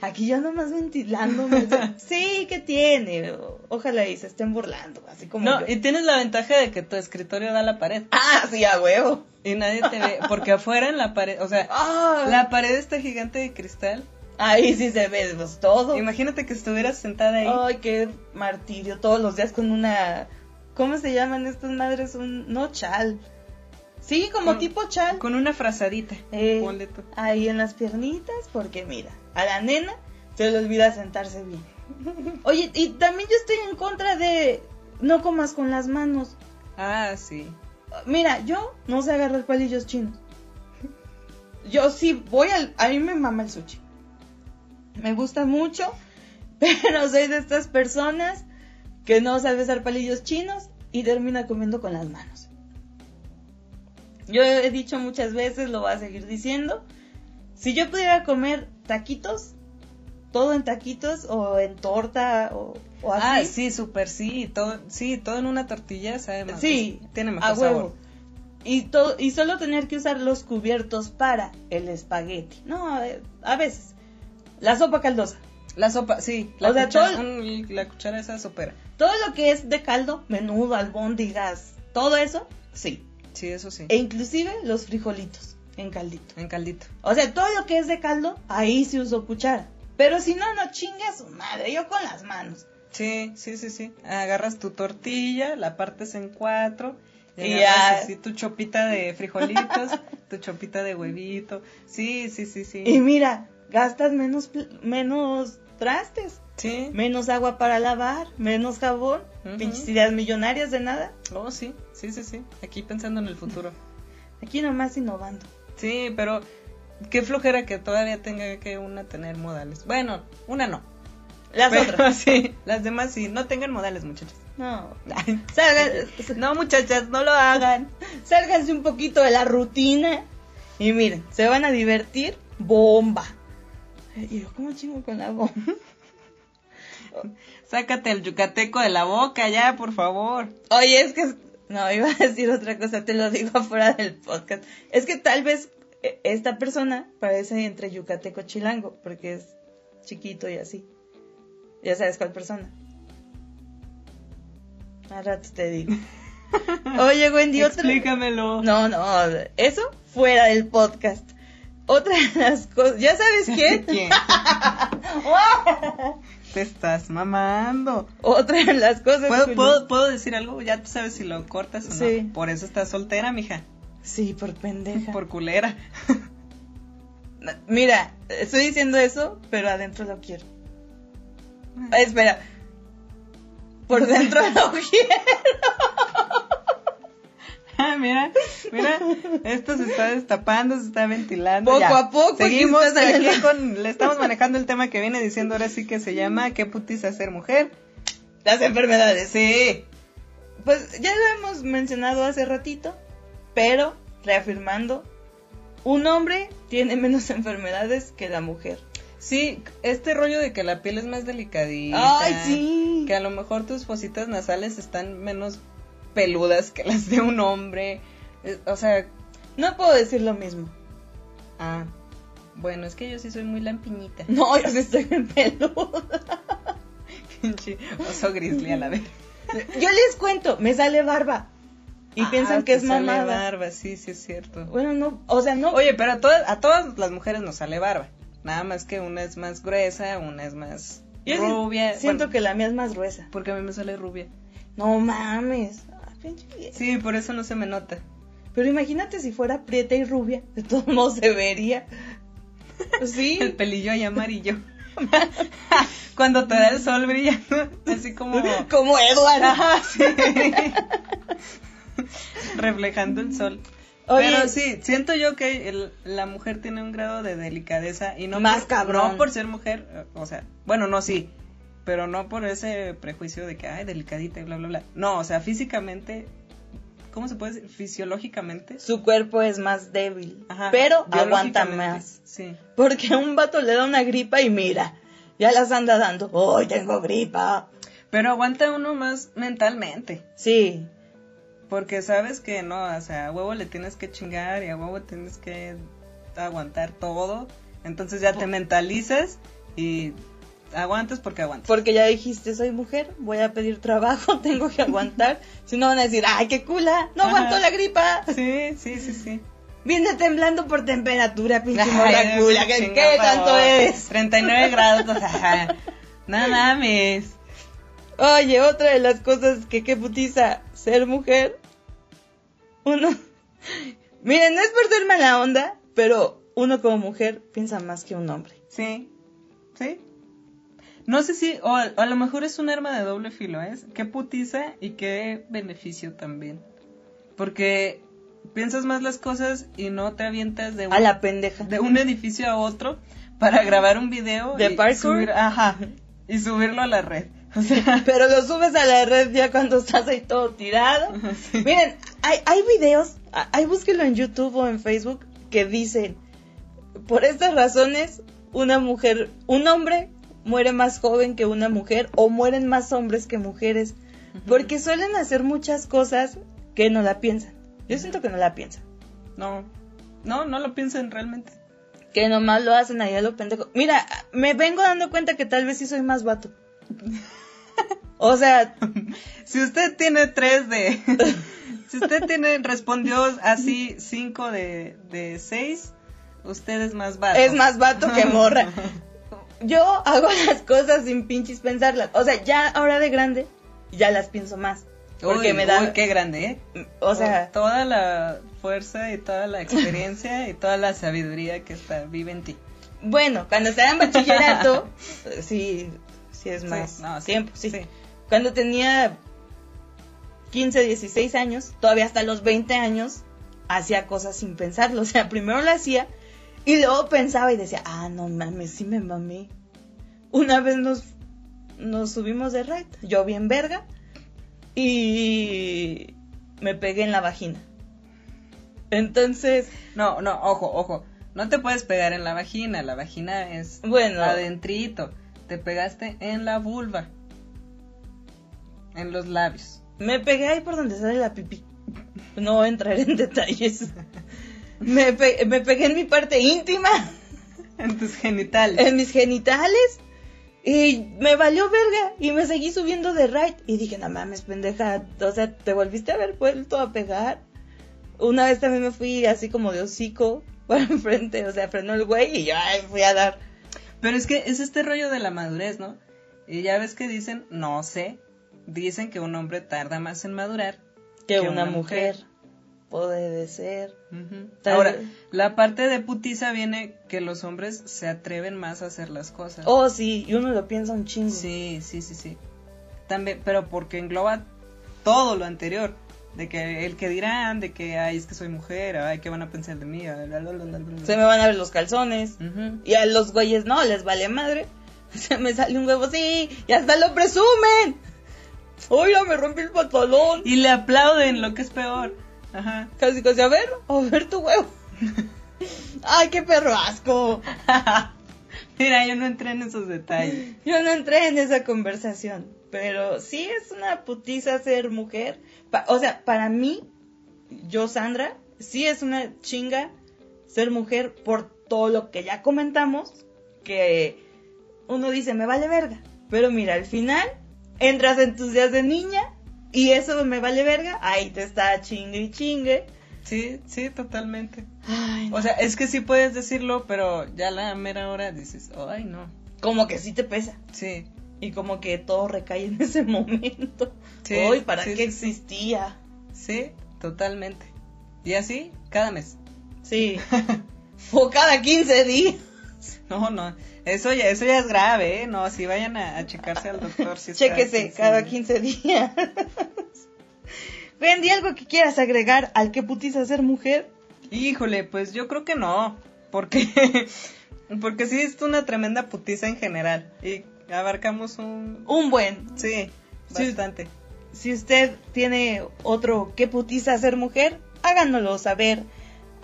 Aquí yo nomás ventilándome. Sí, ¿qué tiene? Ojalá y se estén burlando, así como No, yo. y tienes la ventaja de que tu escritorio da a la pared. Ah, sí, a huevo. Y nadie te ve. Porque afuera en la pared, o sea, Ah, la pared está gigante de cristal. Ahí sí se ve pues, todo. Imagínate que estuvieras sentada ahí. Ay, qué martirio. Todos los días con una. ¿Cómo se llaman estas madres? Un. No, chal. Sí, como Con- tipo chal. Con una frazadita. Eh, Ponle tú. ahí en las piernitas, porque mira, a la nena se le olvida sentarse bien. Oye, y también yo estoy en contra de no comas con las manos. Ah, sí. Mira, yo no sé agarrar palillos chinos. Yo sí voy al... A mí me mama el sushi. Me gusta mucho, pero soy de estas personas que no sabe usar palillos chinos y termina comiendo con las manos. Yo he dicho muchas veces, lo voy a seguir diciendo, si yo pudiera comer taquitos, todo en taquitos o en torta o, o así. Ah, sí, súper sí. Todo, sí, todo en una tortilla sabe más. Sí, Tiene mejor a huevo. sabor. Y, to- y solo tener que usar los cubiertos para el espagueti. No, eh, a veces. La sopa caldosa. La sopa, sí. La, O sea, cuchara, todo- un- la cuchara esa sopera. Todo lo que es de caldo, menudo, albóndigas, todo eso, sí. Sí, eso sí. E inclusive los frijolitos en caldito. En caldito. O sea, todo lo que es de caldo, ahí sí uso cuchara. Pero si no, no chingue a su madre, yo con las manos. Sí, sí, sí, sí. Agarras tu tortilla, la partes en cuatro. Y, ya. así tu chopita de frijolitos, tu chopita de huevito. Sí, sí, sí, sí. Y mira, gastas menos, menos trastes, Sí. menos agua para lavar, menos jabón, Ujú. pinches ideas millonarias de nada. Oh, sí, sí, sí, sí. Aquí pensando en el futuro. Aquí nomás innovando. Sí, pero qué flojera que todavía tenga que una tener modales. Bueno, una no. Las Pero otras. sí, las demás sí. No tengan modales, muchachos. No. Salgan, No, muchachas, no lo hagan. sálganse un poquito de la rutina. Y miren, se van a divertir. Bomba. Y yo, ¿cómo chingo con la bomba? Sácate el yucateco de la boca ya, por favor. Oye, es que... No, iba a decir otra cosa, te lo digo afuera del podcast. Es que tal vez eh, esta persona parece entre yucateco chilango, porque es chiquito y así. Ya sabes cuál persona. Al rato te digo. Oye, Wendy, otra... Explícamelo. No, no, eso fuera del podcast. Otra de las cosas, ¿ya sabes quién? ¿Quién? Te estás mamando. Otra de las cosas. ¿Puedo, que- puedo, ¿Puedo decir algo? Ya tú sabes si lo cortas o no. Sí. Por eso estás soltera, mija. Sí, por pendeja. Por culera. Mira, estoy diciendo eso, pero adentro lo quiero. Ah, espera. Por dentro lo quiero. Mira, mira, esto se está destapando, se está ventilando. Poco ya. a poco, Seguimos aquí con, le estamos manejando el tema que viene diciendo ahora sí que se llama ¿Qué putiza ser mujer? Las enfermedades. Sí. Pues ya lo hemos mencionado hace ratito, pero reafirmando, un hombre tiene menos enfermedades que la mujer. Sí, este rollo de que la piel es más delicadita. Ay, sí. Que a lo mejor tus fositas nasales están menos peludas que las de un hombre. Eh, O sea, No puedo decir lo mismo. ah, bueno, es que yo sí soy muy lampiñita. No, yo sí estoy en peluda. Pinche oso grizzly a la vez. Yo les cuento, me sale barba. Y Ah, piensan que es sale mamada. barba, sí, sí es cierto. Bueno, no, o sea, no. Oye, pero a todas, a todas las mujeres nos sale barba. Nada más que una es más gruesa, una es más yo rubia. siento Bueno, que la mía es más gruesa. Porque a mí me sale rubia. No mames. Pinche vieja. Sí, por eso no se me nota. Pero imagínate si fuera prieta y rubia, de todos modos se vería. Sí. El pelillo ahí amarillo. Cuando te da el sol brillando, así como Como sí. reflejando el sol. Oye, Pero sí, siento yo que el- la mujer tiene un grado de delicadeza y no Más por, cabrón. no por ser mujer, o sea, bueno, no sí, pero no por ese prejuicio de que ay, delicadita y bla bla bla. No, o sea, físicamente ¿cómo se puede decir? fisiológicamente. su cuerpo es más débil, Ajá, pero aguanta más. Sí. Porque un vato le da una gripa y mira, ya las anda dando. ¡Ay, tengo gripa! Pero aguanta uno más mentalmente. Sí, Porque sabes que no, o sea, a huevo le tienes que chingar y a huevo tienes que aguantar todo. Entonces ya te mentalizas y aguantas porque aguantas. porque ya dijiste, soy mujer, voy a pedir trabajo, tengo que aguantar. si no van a decir, ¡ay, qué cula! ¡No Ajá. aguantó la gripa! Sí, sí, sí, sí. Viene temblando por temperatura, pinche Ay, morra cula. ¿Qué, chinga, qué tanto es? 39 grados. ajá. No mames. Oye, otra de las cosas que qué putiza ser mujer. Uno. Miren, no es por ser mala onda, pero uno como mujer piensa más que un hombre. Sí, sí. No sé si, o a, lo mejor es un arma de doble filo, ¿eh? Qué putiza y qué beneficio también. Porque piensas más las cosas y no te avientas de un, A la pendeja. de un edificio a otro para grabar un video ¿De y parkour? subir, ajá, y subirlo a la red. O sea, Pero lo subes a la red ya cuando estás ahí todo tirado. sí. Miren, hay, hay videos, ahí búsquenlo en YouTube o en Facebook, que dicen, por estas razones, una mujer, un hombre muere más joven que una mujer o mueren más hombres que mujeres, porque suelen hacer muchas cosas que no la piensan. Yo siento que no la piensan. No, no, no lo piensen realmente. Que nomás lo hacen ahí a lo pendejo. Mira, me vengo dando cuenta que tal vez sí soy más vato. O sea, Si usted tiene tres de... si usted tiene, respondió así cinco de, de seis, usted es más vato. es más vato que morra. Yo hago las cosas sin pinches pensarlas. O sea, ya ahora de grande, ya las pienso más. Porque Uy, me da. uy, qué grande, ¿eh? O sea, Toda la fuerza y toda la experiencia y toda la sabiduría que está, vive en ti. bueno, cuando estaba en bachillerato, sí, sí es más Sí, no, sí, tiempo, sí. sí. Cuando tenía 15, 16 años, todavía hasta los 20 años, hacía cosas sin pensarlo. O sea, primero lo hacía y luego pensaba y decía, ah, no mames, sí me mamé. Una vez nos, nos subimos de ride, yo bien verga, y me pegué en la vagina. Entonces, No, no, ojo, ojo. No te puedes pegar en la vagina. La vagina es bueno, adentrito. Te pegaste en la vulva. En los labios. me pegué ahí por donde sale la pipí. No entraré en detalles. Me, pe- me pegué en mi parte íntima. En tus genitales. en mis genitales y me valió verga y me seguí subiendo de ride y dije, no mames, pendeja, o sea, te volviste a haber vuelto a pegar. Una vez también me fui así como de hocico por enfrente, o sea, frenó el güey y yo ay, fui a dar. Pero es que es este rollo de la madurez, ¿no? Y ya ves que dicen, no sé, dicen que un hombre tarda más en madurar Que, Que una, una mujer, mujer. Puede ser. Ujú. Tal Ahora, la parte de putiza viene que los hombres se atreven más a hacer las cosas. Oh, sí, y uno lo piensa un chingo. Sí, sí, sí, sí. También, pero porque engloba todo lo anterior. De que el que dirán, de que, ay, es que soy mujer, ay, ¿qué van a pensar de mí? La, la, la, la, la, la. Se me van a ver los calzones. Y a los güeyes no, les vale madre. Se me sale un huevo, sí, y hasta lo presumen. Oiga, me rompí el pantalón. Y le aplauden, lo que es peor. Ajá. Casi, casi, a ver, a ver tu huevo. Ay, qué perro asco. Mira, yo no entré en esos detalles. Yo no entré en esa conversación, pero sí es una putiza ser mujer. Pa- o sea, para mí, yo, Sandra, sí es una chinga ser mujer por todo lo que ya comentamos, que uno dice, me vale verga. Pero mira, al final, entras en tus días de niña y eso me vale verga, ahí te está chingue y chingue. Sí, sí, totalmente. Ay, no. O sea, es que sí puedes decirlo, pero ya la mera hora dices, ay, no. como que sí te pesa. Sí, Y como que todo recae en ese momento. Sí, Hoy, ¿para sí, qué sí. existía? sí, totalmente. Y así, cada mes. Sí. o cada 15 días. No, no, eso ya, eso ya es grave, ¿eh? No, si vayan a, a checarse al doctor. Si está Chéquese, 15 cada días. 15 días. Wendy, ¿algo que quieras agregar al que putiza ser mujer? Híjole, pues yo creo que no, porque, porque sí es una tremenda putiza en general. Y abarcamos un... Un buen. Sí, Sí. bastante. Si usted tiene otro que putiza ser mujer, háganoslo saber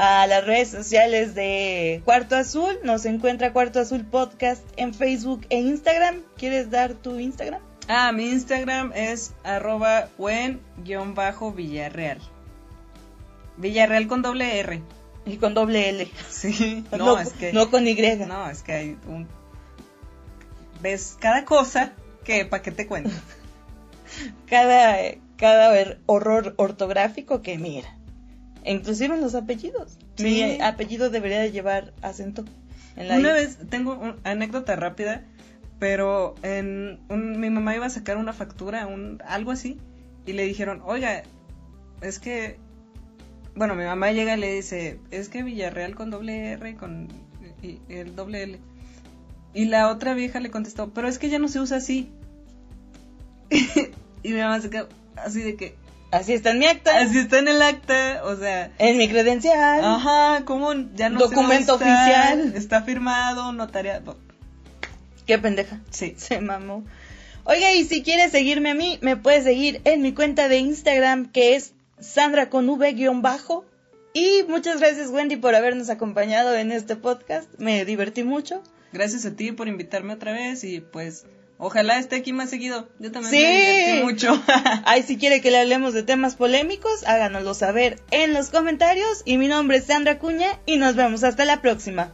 a las redes sociales de Cuarto Azul. Nos encuentra Cuarto Azul Podcast en Facebook e Instagram. ¿Quieres dar tu Instagram? Ah, mi Instagram es arroba wen-villarreal. Villarreal con doble R. Y con doble L. Sí, no, No, es que... no con Y. No, es que hay un... ¿Ves cada cosa que para qué te cuento? Cada, cada horror ortográfico que mira. Inclusive en los apellidos. Sí. Mi apellido debería de llevar acento. En la Una I. vez tengo una anécdota rápida, pero en un- mi mamá iba a sacar una factura, un algo así, y le dijeron, oiga, es que, bueno, mi mamá llega y le dice, es que Villarreal con doble R con y- y el doble L. Y la otra vieja le contestó, pero es que ya no se usa así. y mi mamá se quedó así de que, Así está en mi acta. así está en el acta, o sea, En mi credencial. ajá, ¿cómo ya no Documento usar? oficial. Está firmado, notariado. Qué pendeja. Sí. Se mamó. Oiga, y si quieres seguirme a mí, me puedes seguir en mi cuenta de Instagram, que es Sandra con V guion bajo. Y muchas gracias, Wendy, por habernos acompañado en este podcast. Me divertí mucho. Gracias a ti por invitarme otra vez y pues ojalá esté aquí más seguido. Yo también Sí. me mucho. Ay, si quiere que le hablemos de temas polémicos, háganoslo saber en los comentarios. Y mi nombre es Sandra Cuña y nos vemos hasta la próxima.